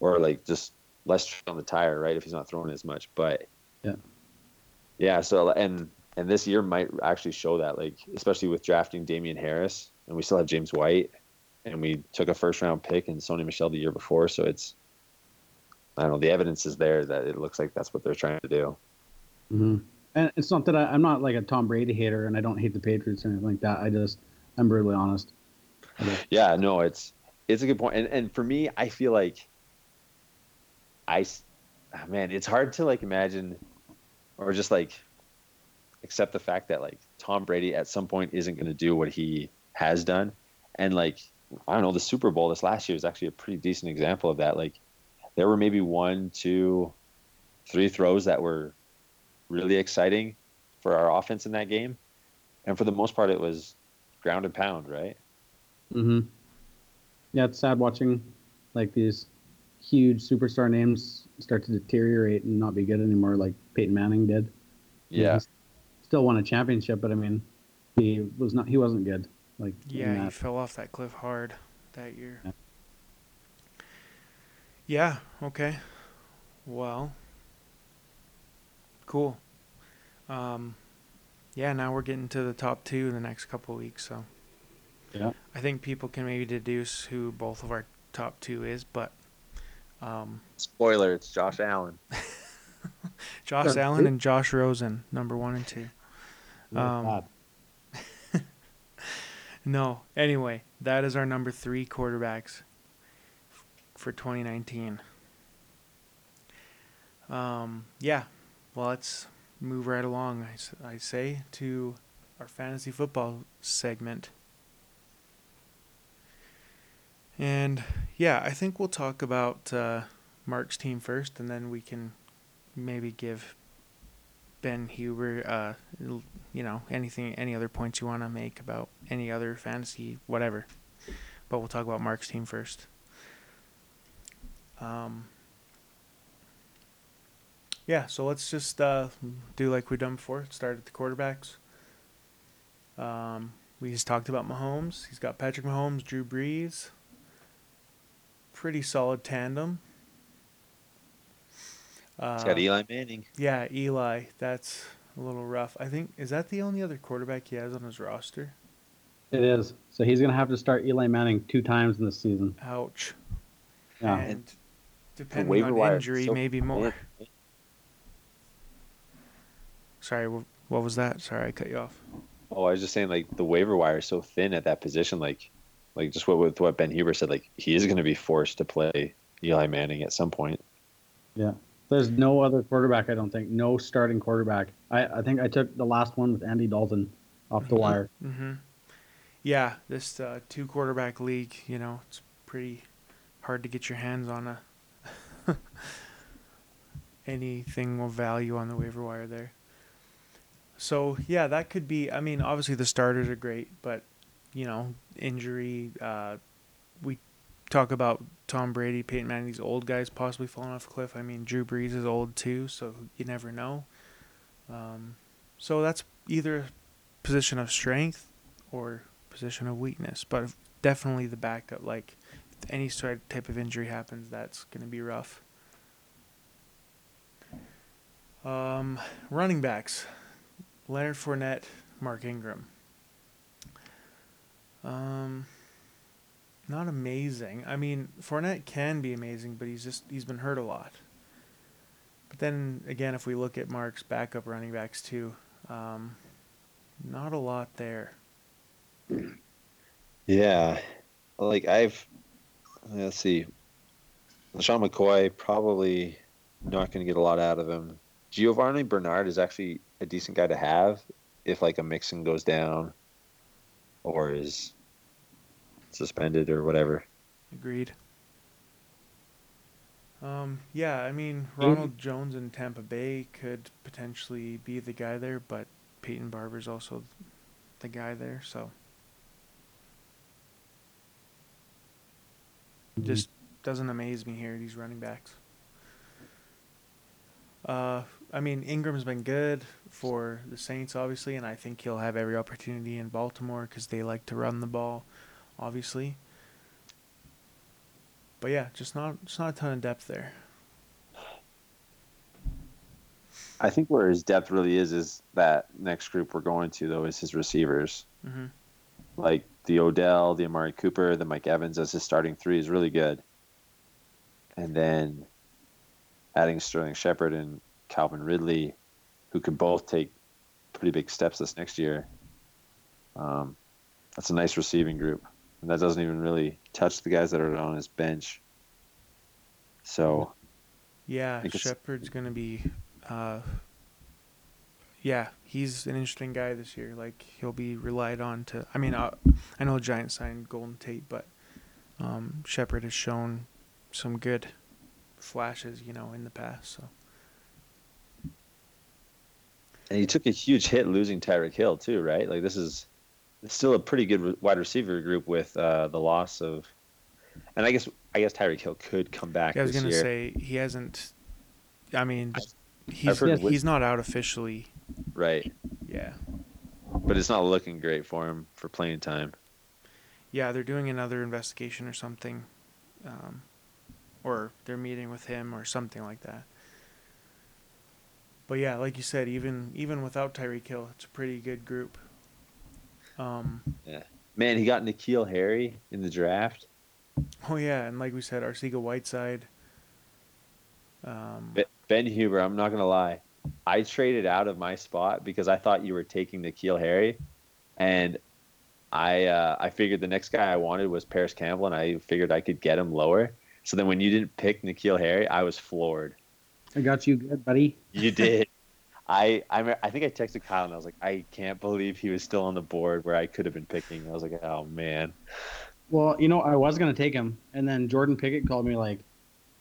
or like just less on the tire, right? If he's not throwing as much, but Yeah. yeah. So and and this year might actually show that, like especially with drafting Damien Harris, and we still have James White, and we took a first round pick and Sony Michel the year before, so it's I don't know. The evidence is there that it looks like that's what they're trying to do. hmm And it's not that I, I'm not like a Tom Brady hater, and I don't hate the Patriots or anything like that. I just I'm brutally honest. Yeah, no, it's it's a good point, and and for me, I feel like I, ah, man, it's hard to like imagine, or just like accept the fact that like Tom Brady at some point isn't going to do what he has done, and like I don't know, the Super Bowl this last year is actually a pretty decent example of that. Like there were maybe one, two, three throws that were really exciting for our offense in that game, and for the most part, it was ground and pound, right? Mm hmm Yeah, it's sad watching like these huge superstar names start to deteriorate and not be good anymore, like Peyton Manning did. Yeah. Still won a championship, but I mean, he was not. He wasn't good. Like Yeah, he fell off that cliff hard that year. Yeah. Yeah, okay. Well, cool. Um, yeah, now we're getting to the top two in the next couple weeks, so Yeah. I think people can maybe deduce who both of our top two is, but um, Spoiler: It's Josh Allen. (laughs) Josh Allen and Josh Rosen, number one and two. Um. (laughs) No. Anyway, that is our number three quarterbacks f- for 2019. Um, yeah. Well, let's move right along. I, s- I say to our fantasy football segment. And yeah, I think we'll talk about uh, Mark's team first, and then we can maybe give Ben Huber, uh, you know, anything, any other points you want to make about any other fantasy, whatever. But we'll talk about Mark's team first. Um, yeah, so let's just uh, do like we've done before. Start at the quarterbacks. Um, we just talked about Mahomes. He's got Patrick Mahomes, Drew Brees. Pretty solid tandem. Uh, He's got Eli Manning. yeah, Eli. That's a little rough. I think is that the only other quarterback he has on his roster? It is. So he's gonna have to start Eli Manning two times in this season. Ouch. Yeah. And depending on injury, so maybe more. thin. Sorry, what was that? Sorry, I cut you off. Oh, I was just saying, like the waiver wire is so thin at that position. Like, like just what with what Ben Huber said, like he is going to be forced to play Eli Manning at some point. There's no other quarterback. I don't think. No starting quarterback. I, I think I took the last one with Andy Dalton off the Mhm. wire. Mm-hmm. Yeah, this uh, two quarterback league, you know, it's pretty hard to get your hands on a (laughs) anything of value on the waiver wire there. So yeah, that could be. I mean, obviously the starters are great, but you know, injury. Uh, talk about Tom Brady, Peyton Manning, these old guys possibly falling off a cliff. I mean, Drew Brees is old too, so you never know. Um, so that's either a position of strength or position of weakness, but definitely the backup. Like, any sort of type of injury happens, that's going to be rough. Um, running backs: Leonard Fournette, Mark Ingram. Um, not amazing. I mean, Fournette can be amazing, but he's just he's been hurt a lot. But then again, if we look at Mark's backup running backs too, um, not a lot there. Yeah, like I've let's see, LeSean McCoy probably not going to get a lot out of him. Giovani Bernard is actually a decent guy to have if like a Mixon goes down or is suspended or whatever. Agreed. Um, yeah, I mean Ronald Jones in Tampa Bay could potentially be the guy there, but Peyton Barber's also the guy there, so just doesn't amaze me here. These running backs. Uh, I mean Ingram's been good. for the Saints, obviously, and I think he'll have every opportunity in Baltimore because they like to run the ball, obviously. But yeah, just not just not a ton of depth there. I think where his depth really is is that next group we're going to though is his receivers. hmm Like the Odell, the Amari Cooper, the Mike Evans as his starting three is really good. And then adding Sterling Shepard and Calvin Ridley, who can both take pretty big steps this next year. Um, that's a nice receiving group, and that doesn't even really touch the guys that are on his bench. So Yeah, Shepard's gonna be. Uh, yeah, he's an interesting guy this year. Like he'll be relied on to. I mean, uh, I know Giants signed Golden Tate, but um, Shepard has shown some good flashes, you know, in the past. So And he took a huge hit losing Tyreek Hill too, right? Like this is still a pretty good wide receiver group with uh, the loss of, and I guess I guess Tyreek Hill could come back yeah, I was gonna say he hasn't. I mean, he's he's not out officially. right? Yeah, But it's not looking great for him for playing time. yeah, they're doing another investigation or something, um, or they're meeting with him or something like that. But yeah, like you said, even even without Tyreek Hill, it's a pretty good group. Um, Man, he got N'Keal Harry in the draft. oh yeah, and like we said, Arcega Whiteside. Um, Ben Huber, I'm not gonna lie, I traded out of my spot because I thought you were taking N'Keal Harry, and I uh, I figured the next guy I wanted was Parris Campbell, and I figured I could get him lower. So then when you didn't pick N'Keal Harry, I was floored. I got you good, buddy. You did. I I I think I texted Kyle and I was like, I can't believe he was still on the board where I could have been picking. I was like, oh man. Well, you know, I was gonna take him, and then Jordan Pickett called me like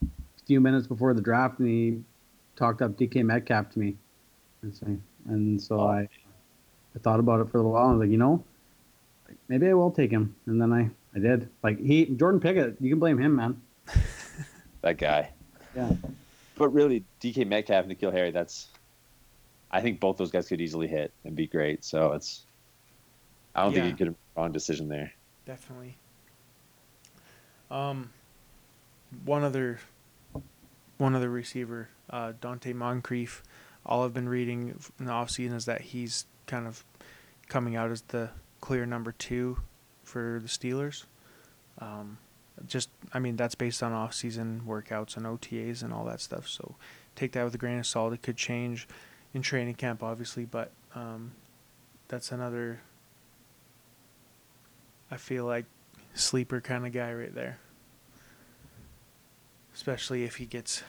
a few minutes before the draft, and he talked up DK Metcalf to me, and so, and so Oh. I, I thought about it for a little while. I was like, you know, maybe I will take him, and then I, I did. Like he, Jordan Pickett, you can blame him, man. (laughs) That guy. Yeah. But really, DK Metcalf, and N'Keal Harry, that's. I think both those guys could easily hit and be great. So it's. I don't Yeah. think you could have wrong decision there. Definitely. Um, one other, one other receiver, uh, Donte Moncrief. All I've been reading in the offseason is that he's kind of coming out as the clear number two for the Steelers. Um, just, I mean, that's based on off-season workouts and OTAs and all that stuff. So take that with a grain of salt. It could change in training camp, obviously, but um, that's another. I feel like sleeper kind of guy right there. Especially if he gets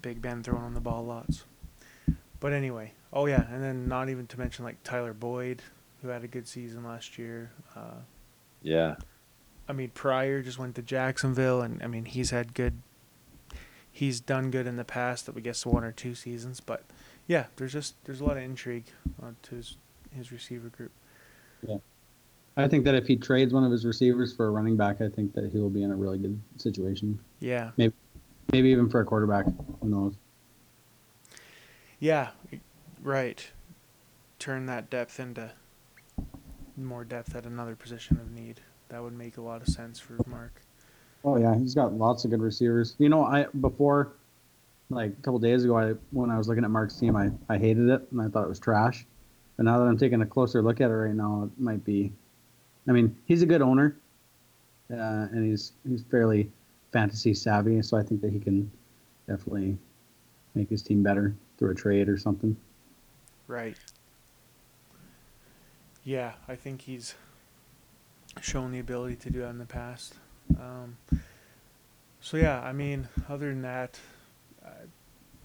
Big Ben throwing on the ball lots. But anyway, oh yeah, and then not even to mention like Tyler Boyd, who had a good season last year. Uh, Yeah. I mean, Pryor just went to Jacksonville, and I mean he's had good. He's done good in the past. I guess one or two seasons, but yeah, there's just there's a lot of intrigue uh, to his his receiver group. Yeah. I think that if he trades one of his receivers for a running back, I think that he will be in a really good situation. Yeah, Maybe Maybe even for a quarterback. Who knows? Yeah, right. Turn that depth into more depth at another position of need. That would make a lot of sense for Mark. Oh yeah, he's got lots of good receivers. You know, I before, like a couple days ago, I when I was looking at Mark's team, I I hated it and I thought it was trash. But now that I'm taking a closer look at it right now, it might be. I mean, he's a good owner, uh, and he's he's fairly fantasy savvy, so I think that he can definitely make his team better through a trade or something. Right. Yeah, I think he's shown the ability to do that in the past. Um, so yeah, I mean, other than that,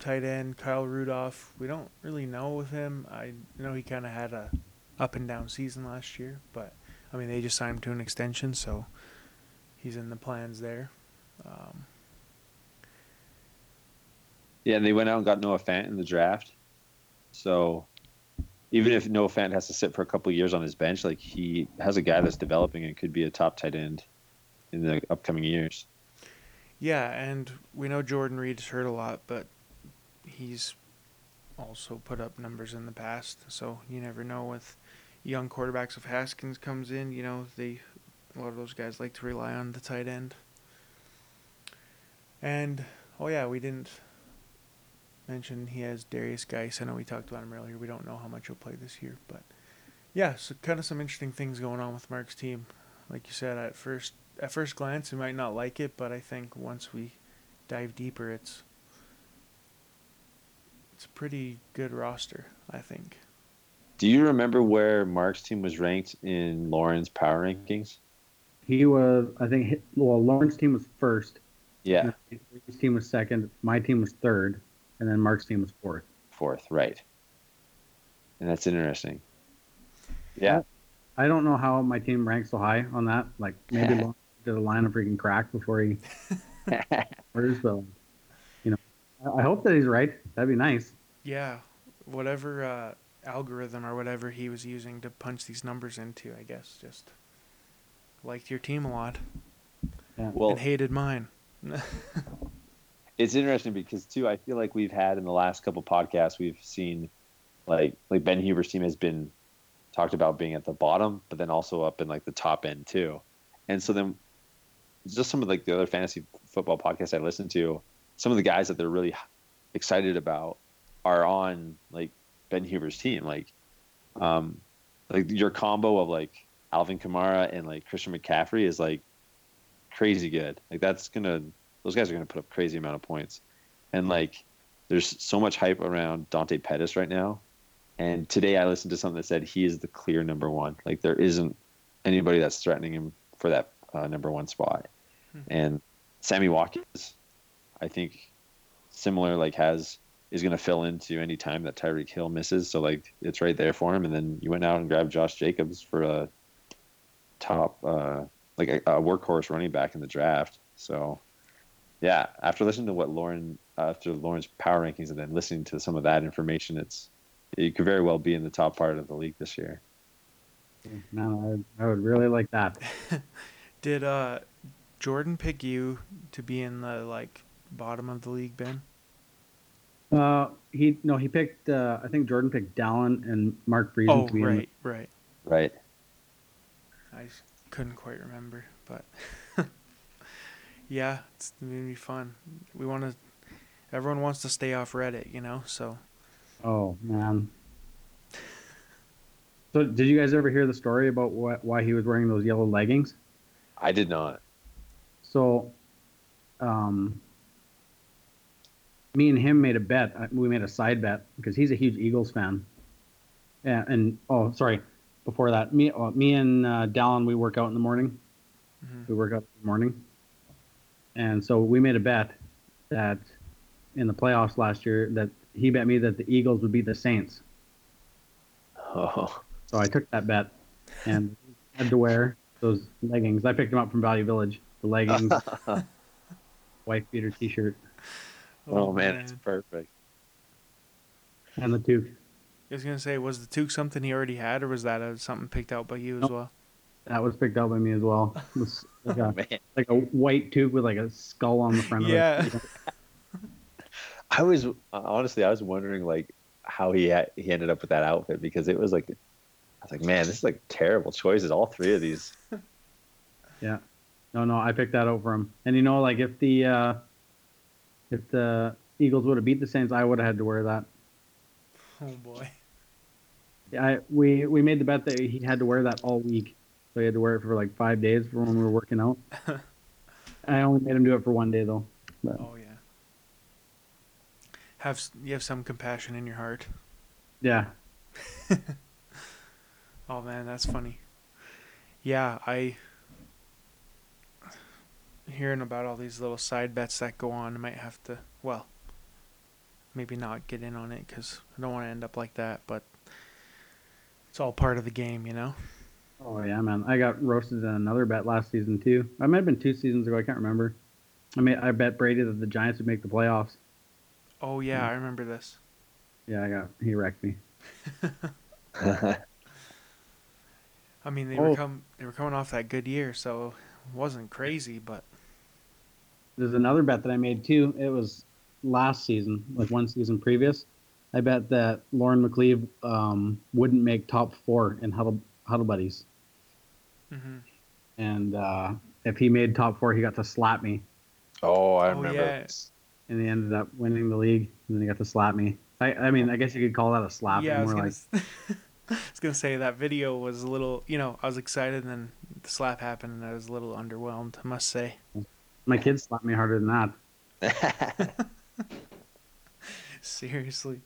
tight end Kyle Rudolph, we don't really know with him. I know he kind of had a up and down season last year, but I mean they just signed him to an extension, so he's in the plans there. Um, Yeah, and they went out and got Noah Fant in the draft. So even if Noah Fant has to sit for a couple of years on his bench, like he has a guy that's developing and could be a top tight end in the upcoming years. Yeah, and we know Jordan Reed is hurt a lot, but he's also put up numbers in the past. So you never know with young quarterbacks. If Haskins comes in, you know they a lot of those guys like to rely on the tight end. And oh yeah, we didn't mention he has Darius Guice. I know we talked about him earlier. We don't know how much he'll play this year, but yeah, so kind of some interesting things going on with Mark's team. Like you said, at first at first glance, we might not like it, but I think once we dive deeper, it's it's a pretty good roster. I think. Do you remember where Mark's team was ranked in Lauren's power rankings? He was, I think, well, Lauren's team was first. Yeah. His team was second. My team was third, and then Mark's team was fourth. Fourth, right. And that's interesting. Yeah. I don't know how my team ranks so high on that. Like maybe (laughs) Lauren did a line of freaking crack before he (laughs) orders, but you know, I hope that he's right. That'd be nice. Yeah, whatever uh, algorithm or whatever he was using to punch these numbers into, I guess just liked your team a lot. Yeah. Well, and hated mine. (laughs) it's interesting because too, I feel like we've had in the last couple podcasts, we've seen like like Ben Huber's team has been talked about being at the bottom, but then also up in like the top end too. And so then just some of like the other fantasy football podcasts I listen to, some of the guys that they're really excited about are on like Ben Huber's team. Like, um, like your combo of like Alvin Kamara and like Christian McCaffrey is like crazy good. Like that's gonna those guys are gonna put up crazy amount of points. And like there's so much hype around Dante Pettis right now. And today I listened to something that said he is the clear number one. Like there isn't anybody that's threatening him for that uh, number one spot. Hmm. And Sammy Watkins, I think, similar like has is going to fill into any time that Tyreek Hill misses. So like it's right there for him. And then you went out and grabbed Josh Jacobs for a top uh, like a, a workhorse running back in the draft. So yeah, after listening to what Lauren after Lauren's power rankings and then listening to some of that information, it's you could very well be in the top part of the league this year. No, I, I would really like that. (laughs) Did uh, Jordan pick you to be in the like bottom of the league, Ben? Uh, he no, he picked. Uh, I think Jordan picked Dallin and Mark Breeden oh, to be right. The, right. Right. I couldn't quite remember, but (laughs) yeah, it's gonna be fun. We want to. Everyone wants to stay off Reddit, you know. So. Oh man. So, did you guys ever hear the story about what, why he was wearing those yellow leggings? I did not. So, um, me and him made a bet. Uh, we made a side bet because he's a huge Eagles fan. Yeah, and oh, sorry. Before that, me, uh, me and uh, Dallin, we work out in the morning. Mm-hmm. We work out in the morning, and so we made a bet that in the playoffs last year that he bet me that the Eagles would beat the Saints. Oh. So I took that bet and (laughs) had to wear those leggings. I picked them up from Value Village. The leggings, (laughs) white beater T-shirt. Oh, oh man, it's perfect. And the toque. I was gonna say, was the toque something he already had, or was that a, something picked out by you as well? That was picked out by me as well. (laughs) Like a, oh, like a white toque with like a skull on the front yeah. of it. (laughs) I was honestly, I was wondering like how he had, he ended up with that outfit because it was like, I was like, man, this is like terrible choices. All three of these. (laughs) yeah, no, no, I picked that out for him. And you know, like if the uh, if the Eagles would have beat the Saints, I would have had to wear that. Oh boy. Yeah, I, we we made the bet that he had to wear that all week, so he had to wear it for like five days for when we were working out. (laughs) I only made him do it for one day though. But. Oh yeah. Have you have some compassion in your heart? Yeah. (laughs) oh man, that's funny. Yeah, I hearing about all these little side bets that go on. I might have to, well, maybe not get in on it because I don't want to end up like that. But it's all part of the game, you know. Oh yeah, man! I got roasted in another bet last season too. I might have been two seasons ago. I can't remember. I mean, I bet Brady that the Giants would make the playoffs. Oh yeah, yeah. I remember this. Yeah, I got he wrecked me. (laughs) (laughs) I mean, they oh. were come they were coming off that good year, so it wasn't crazy, but there's another bet that I made too. It was last season, like one season previous. I bet that Lauren McLeave um, wouldn't make top four in Huddle Huddle Buddies, hmm and uh, if he made top four, he got to slap me, Oh, I Oh, remember. yeah. and he ended up winning the league, and then he got to slap me. I, I mean, I guess you could call that a slap. Yeah, I was gonna. like s- (laughs) I was gonna say that video was a little. You know, I was excited, and then the slap happened, and I was a little underwhelmed. I must say. My kids slapped me harder than that. (laughs) Seriously.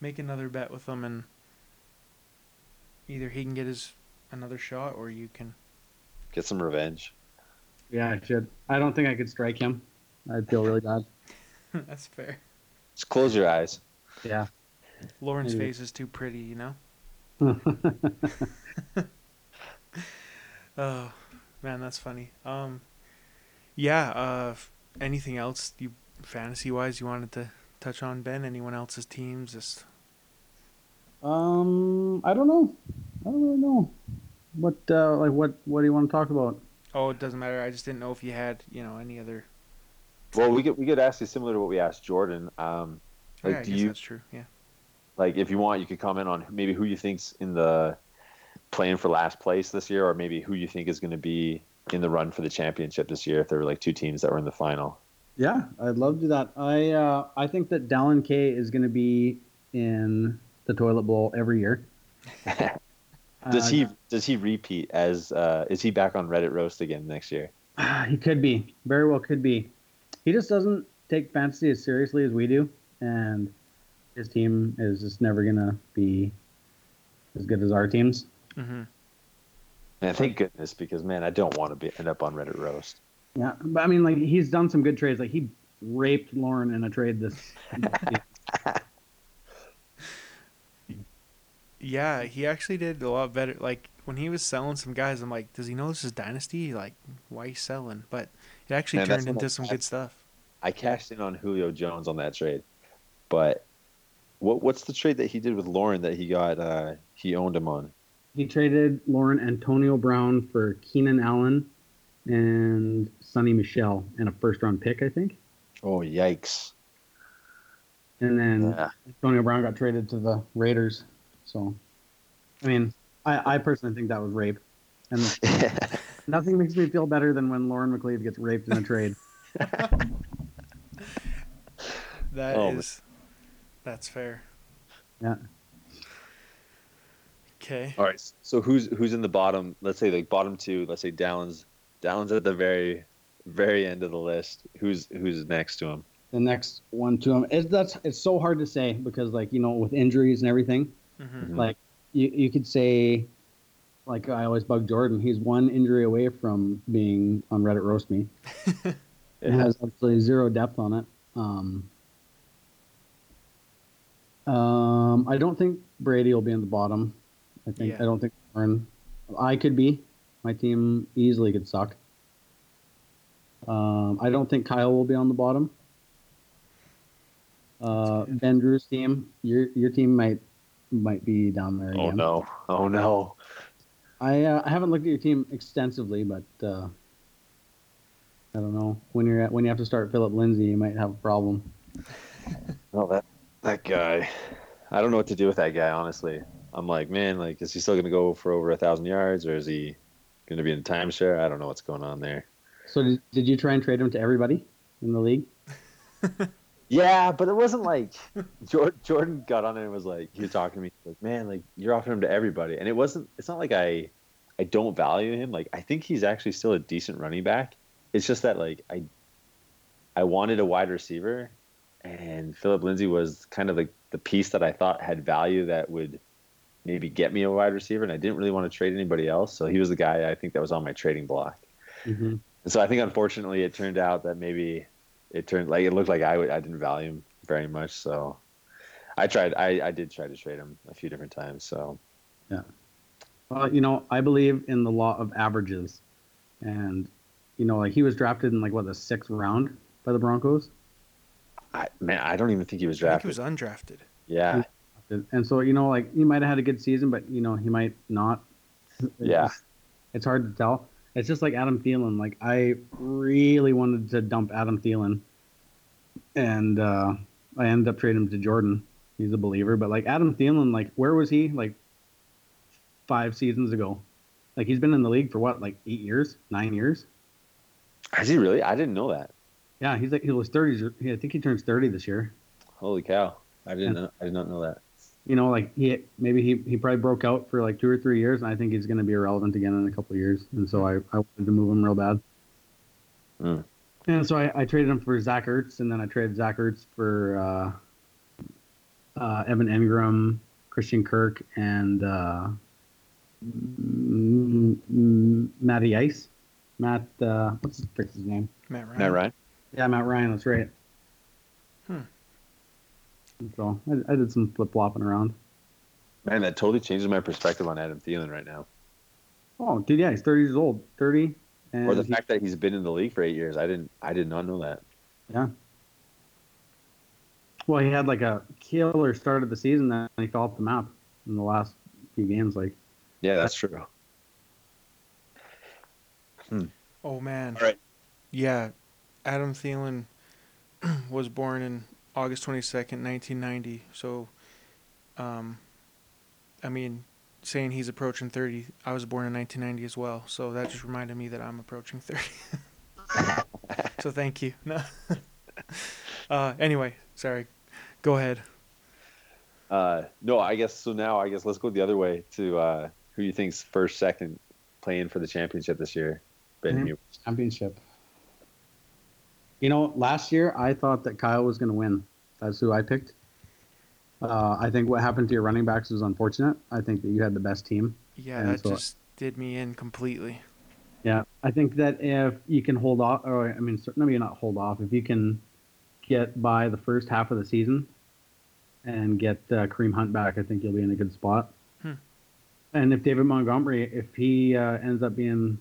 Make another bet with him, and either he can get his another shot, or you can. Get some revenge. Yeah, I should. I don't think I could strike him. I'd feel really bad. (laughs) That's fair. Just close your eyes. Yeah. Lauren's Maybe. face is too pretty, you know. (laughs) yeah, Oh man, that's funny. Um, yeah. Uh, anything else you fantasy wise you wanted to touch on, Ben? Anyone else's teams? Just um, I don't know. I don't really know. What uh, like what what do you want to talk about? oh, it doesn't matter. I just didn't know if you had you know any other. Well, we could we could ask you similar to what we asked Jordan. Um, Like, yeah, I do guess you- that's true. Yeah. like if you want, you could comment on maybe who you think's in the playing for last place this year, or maybe who you think is going to be in the run for the championship this year. If there were like two teams that were in the final. Yeah, I'd love to do that. I uh, I think that Dallin K is going to be in the toilet bowl every year. (laughs) does Uh, he does he repeat as uh, is he back on Reddit roast again next year? (sighs) He could be. Very well could be. He just doesn't take fantasy as seriously as we do, and his team is just never gonna be as good as our teams. Mm-hmm. Man, thank goodness because man, I don't want to be end up on Reddit roast. Yeah, but I mean, like he's done some good trades. Like he raped Lauren in a trade this. (laughs) Yeah, he actually did a lot better. Like when he was selling some guys, I'm like, does he know this is dynasty? Like, why he selling? But it actually Man, turned what into I- some good stuff. I cashed in on Julio Jones on that trade, but what what's the trade that he did with Lauren that he got? Uh, he owned him on. He traded Lauren Antonio Brown for Keenan Allen and Sony Michel and a first round pick, I think. Oh yikes! And then Yeah. Antonio Brown got traded to the Raiders. So, I mean, I, I personally think that was rape. And (laughs) nothing makes me feel better than when Lauren McLeod gets raped in a trade. (laughs) That Oh, is, that's fair. Yeah. Okay. All right. So who's who's in the bottom? Let's say like bottom two. Let's say Dallins. Dallins at the very very end of the list. Who's who's next to him? The next one to him is that's it's so hard to say because like you know with injuries and everything, Mm-hmm. Mhm. like you you could say, like I always bug Jordan, he's one injury away from being on Reddit roast me. (laughs) It has absolutely zero depth on it. Um, um, I don't think Brady will be in the bottom. I think Yeah. I don't think Warren. I could be. My team easily could suck. Um, I don't think Kyle will be on the bottom. Uh, ben Drew's team, your your team might might be down there Oh again. no! Oh no! I uh, I haven't looked at your team extensively, but uh, I don't know when you're at, when you have to start Phillip Lindsay, you might have a problem. (laughs) No that that guy. I don't know what to do with that guy. Honestly, I'm like, man, like, is he still gonna go for over a thousand yards, or is he gonna be in timeshare? I don't know what's going on there. So did, did you try and trade him to everybody in the league? (laughs) Yeah, but it wasn't like (laughs) Jordan, Jordan got on there and was like, he was talking to me like, man, like you're offering him to everybody, and it wasn't. It's not like I, I don't value him. Like I think he's actually still a decent running back. It's just that like I, I wanted a wide receiver, and Phillip Lindsay was kind of like the piece that I thought had value that would maybe get me a wide receiver, and I didn't really want to trade anybody else. So he was the guy I think that was on my trading block. Mm-hmm. And so I think unfortunately it turned out that maybe it turned like it looked like I would I didn't value him very much. So I tried I, I did try to trade him a few different times. So yeah. Well, you know, I believe in the law of averages, and you know, like he was drafted in like what the sixth round by the Broncos, I man, I don't even think he was I think drafted. he was undrafted. yeah. And so you know, like he might have had a good season, but you know, he might not. It's Yeah. just- it's hard to tell. It's just like Adam Thielen. Like I really wanted to dump Adam Thielen, and uh, I ended up trading him to Jordan. He's a believer, but like Adam Thielen, like where was he like five seasons ago? Like he's been in the league for what, like eight years, nine years? Has he really? I didn't know that. Yeah, he's like he was thirty. I think he turns thirty this year. Holy cow! I didn't. Know, I did not know that. You know, like he maybe he, he probably broke out for like two or three years, and I think he's going to be irrelevant again in a couple of years. And so I, I wanted to move him real bad. Mm. And so I, I traded him for Zach Ertz, and then I traded Zach Ertz for uh, uh, Evan Engram, Christian Kirk, and uh, mm, mm, Matty Ice. Matt, uh, what's his, what's his name? Matt Ryan. Matt Ryan. Yeah, Matt Ryan. That's right. Hmm. And so I, I did some flip flopping around. Man, that totally changes my perspective on Adam Thielen right now. Oh, dude, yeah, he's 30 years old. 30. And Or the he- fact that he's been in the league for eight years. I didn't. I did not know that. Yeah. Well, he had like a killer start of the season, then he fell off the map in the last few games. Like, Yeah, that's true. Hmm. Oh man. All right. Yeah, Adam Thielen (clears throat) was born in August twenty second, nineteen ninety. So, um, I mean, saying he's approaching thirty, I was born in nineteen ninety as well. So that just reminded me that I'm approaching thirty. (laughs) so thank you. No. (laughs) uh, anyway, sorry. Go ahead. Uh, no, I guess so. Now, I guess let's go the other way to uh, who you think's first, second, playing for the championship this year. Ben, Mhm. you- championship. You know, last year I thought that Kyle was going to win. That's who I picked. Uh, I think what happened to your running backs was unfortunate. I think that you had the best team. Yeah, that so- just did me in completely. Yeah, I think that if you can hold off, or I mean, maybe not hold off, if you can get by the first half of the season and get uh, Kareem Hunt back, I think you'll be in a good spot. Hmm. And if David Montgomery, if he uh, ends up being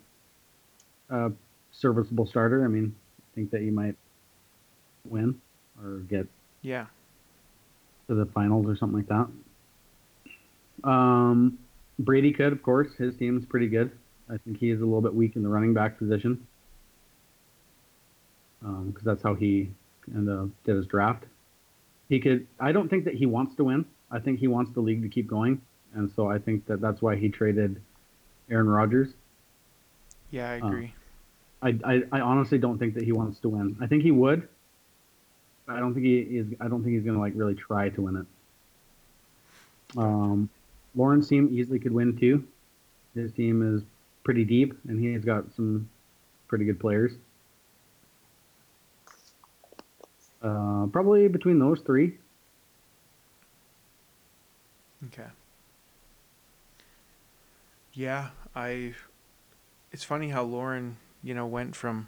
a serviceable starter, I mean, think that you might win or get Yeah. to the finals or something like that. Um, Brady could, of course. His team's pretty good. I think he is a little bit weak in the running back position because that's how he of did his draft. He could. I don't think that he wants to win. I think he wants the league to keep going, and so I think that that's why he traded Aaron Rodgers. Yeah, I agree. I, I, I honestly don't think that he wants to win. I think he would. I don't think he is. I don't think he's gonna like really try to win it. Um, Lauren's team easily could win too. His team is pretty deep, and he's got some pretty good players. Uh, probably between those three. Okay. Yeah, I. It's funny how Lauren, you know, went from,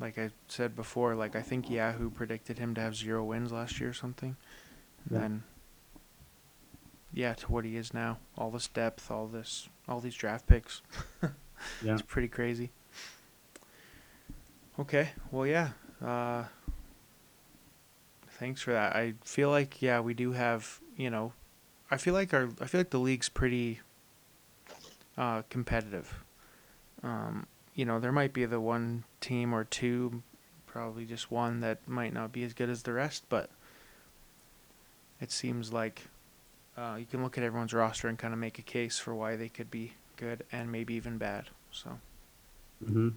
like I said before, like I think Yahoo predicted him to have zero wins last year or something, and Yeah. then. Yeah, to what he is now. All this depth, all this, all these draft picks. (laughs) Yeah. It's pretty crazy. Okay, well, yeah. Uh, thanks for that. I feel like yeah, we do have you know, I feel like our I feel like the league's pretty uh, competitive. Um, you know, there might be the one team or two, probably just one that might not be as good as the rest, but it seems like uh, you can look at everyone's roster and kind of make a case for why they could be good and maybe even bad. So. hmm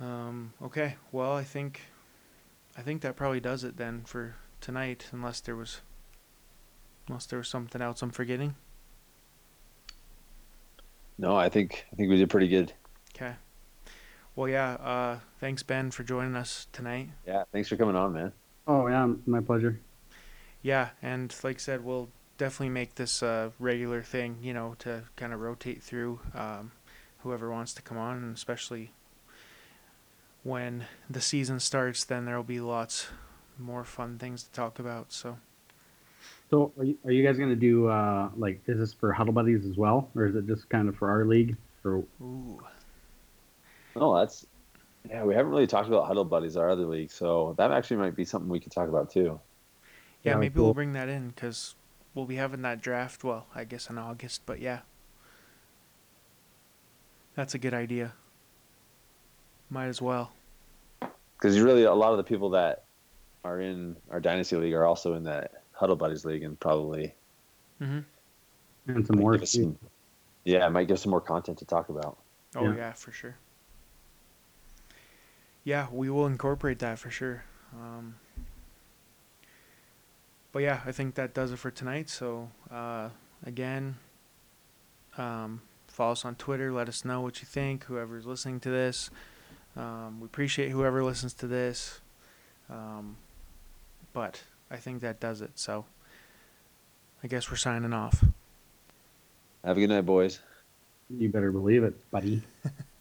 Um, okay, well, I think, I think that probably does it then for tonight, unless there was, unless there was something else I'm forgetting. No, I think I think we did pretty good. Okay. Well, yeah. Uh, thanks Ben for joining us tonight. Yeah, thanks for coming on, man. Oh yeah, my pleasure. Yeah, and like I said, we'll definitely make this a regular thing. You know, to kind of rotate through um, whoever wants to come on, and especially when the season starts, then there will be lots more fun things to talk about. So. So are you, are you guys gonna do uh, like is this for Huddle Buddies as well, or is it just kind of for our league? Or Ooh. Oh, that's yeah. We haven't really talked about Huddle Buddies, our other league, so that actually might be something we could talk about too. Yeah, Yeah, maybe cool. we'll bring that in because we'll be having that draft. Well, I guess in August, but yeah, that's a good idea. Might as well. Because really, a lot of the people that are in our dynasty league are also in that Huddle Buddies league, and probably hmm And some more. some- yeah, it might give some more content to talk about. Oh Yeah. yeah, for sure. Yeah, we will incorporate that for sure. Um, but yeah, I think that does it for tonight. So uh, again, um, follow us on Twitter. Let us know what you think. Whoever's listening to this, um, we appreciate whoever listens to this. Um, but I think that does it. So I guess we're signing off. Have a good night, boys. You better believe it, buddy. (laughs)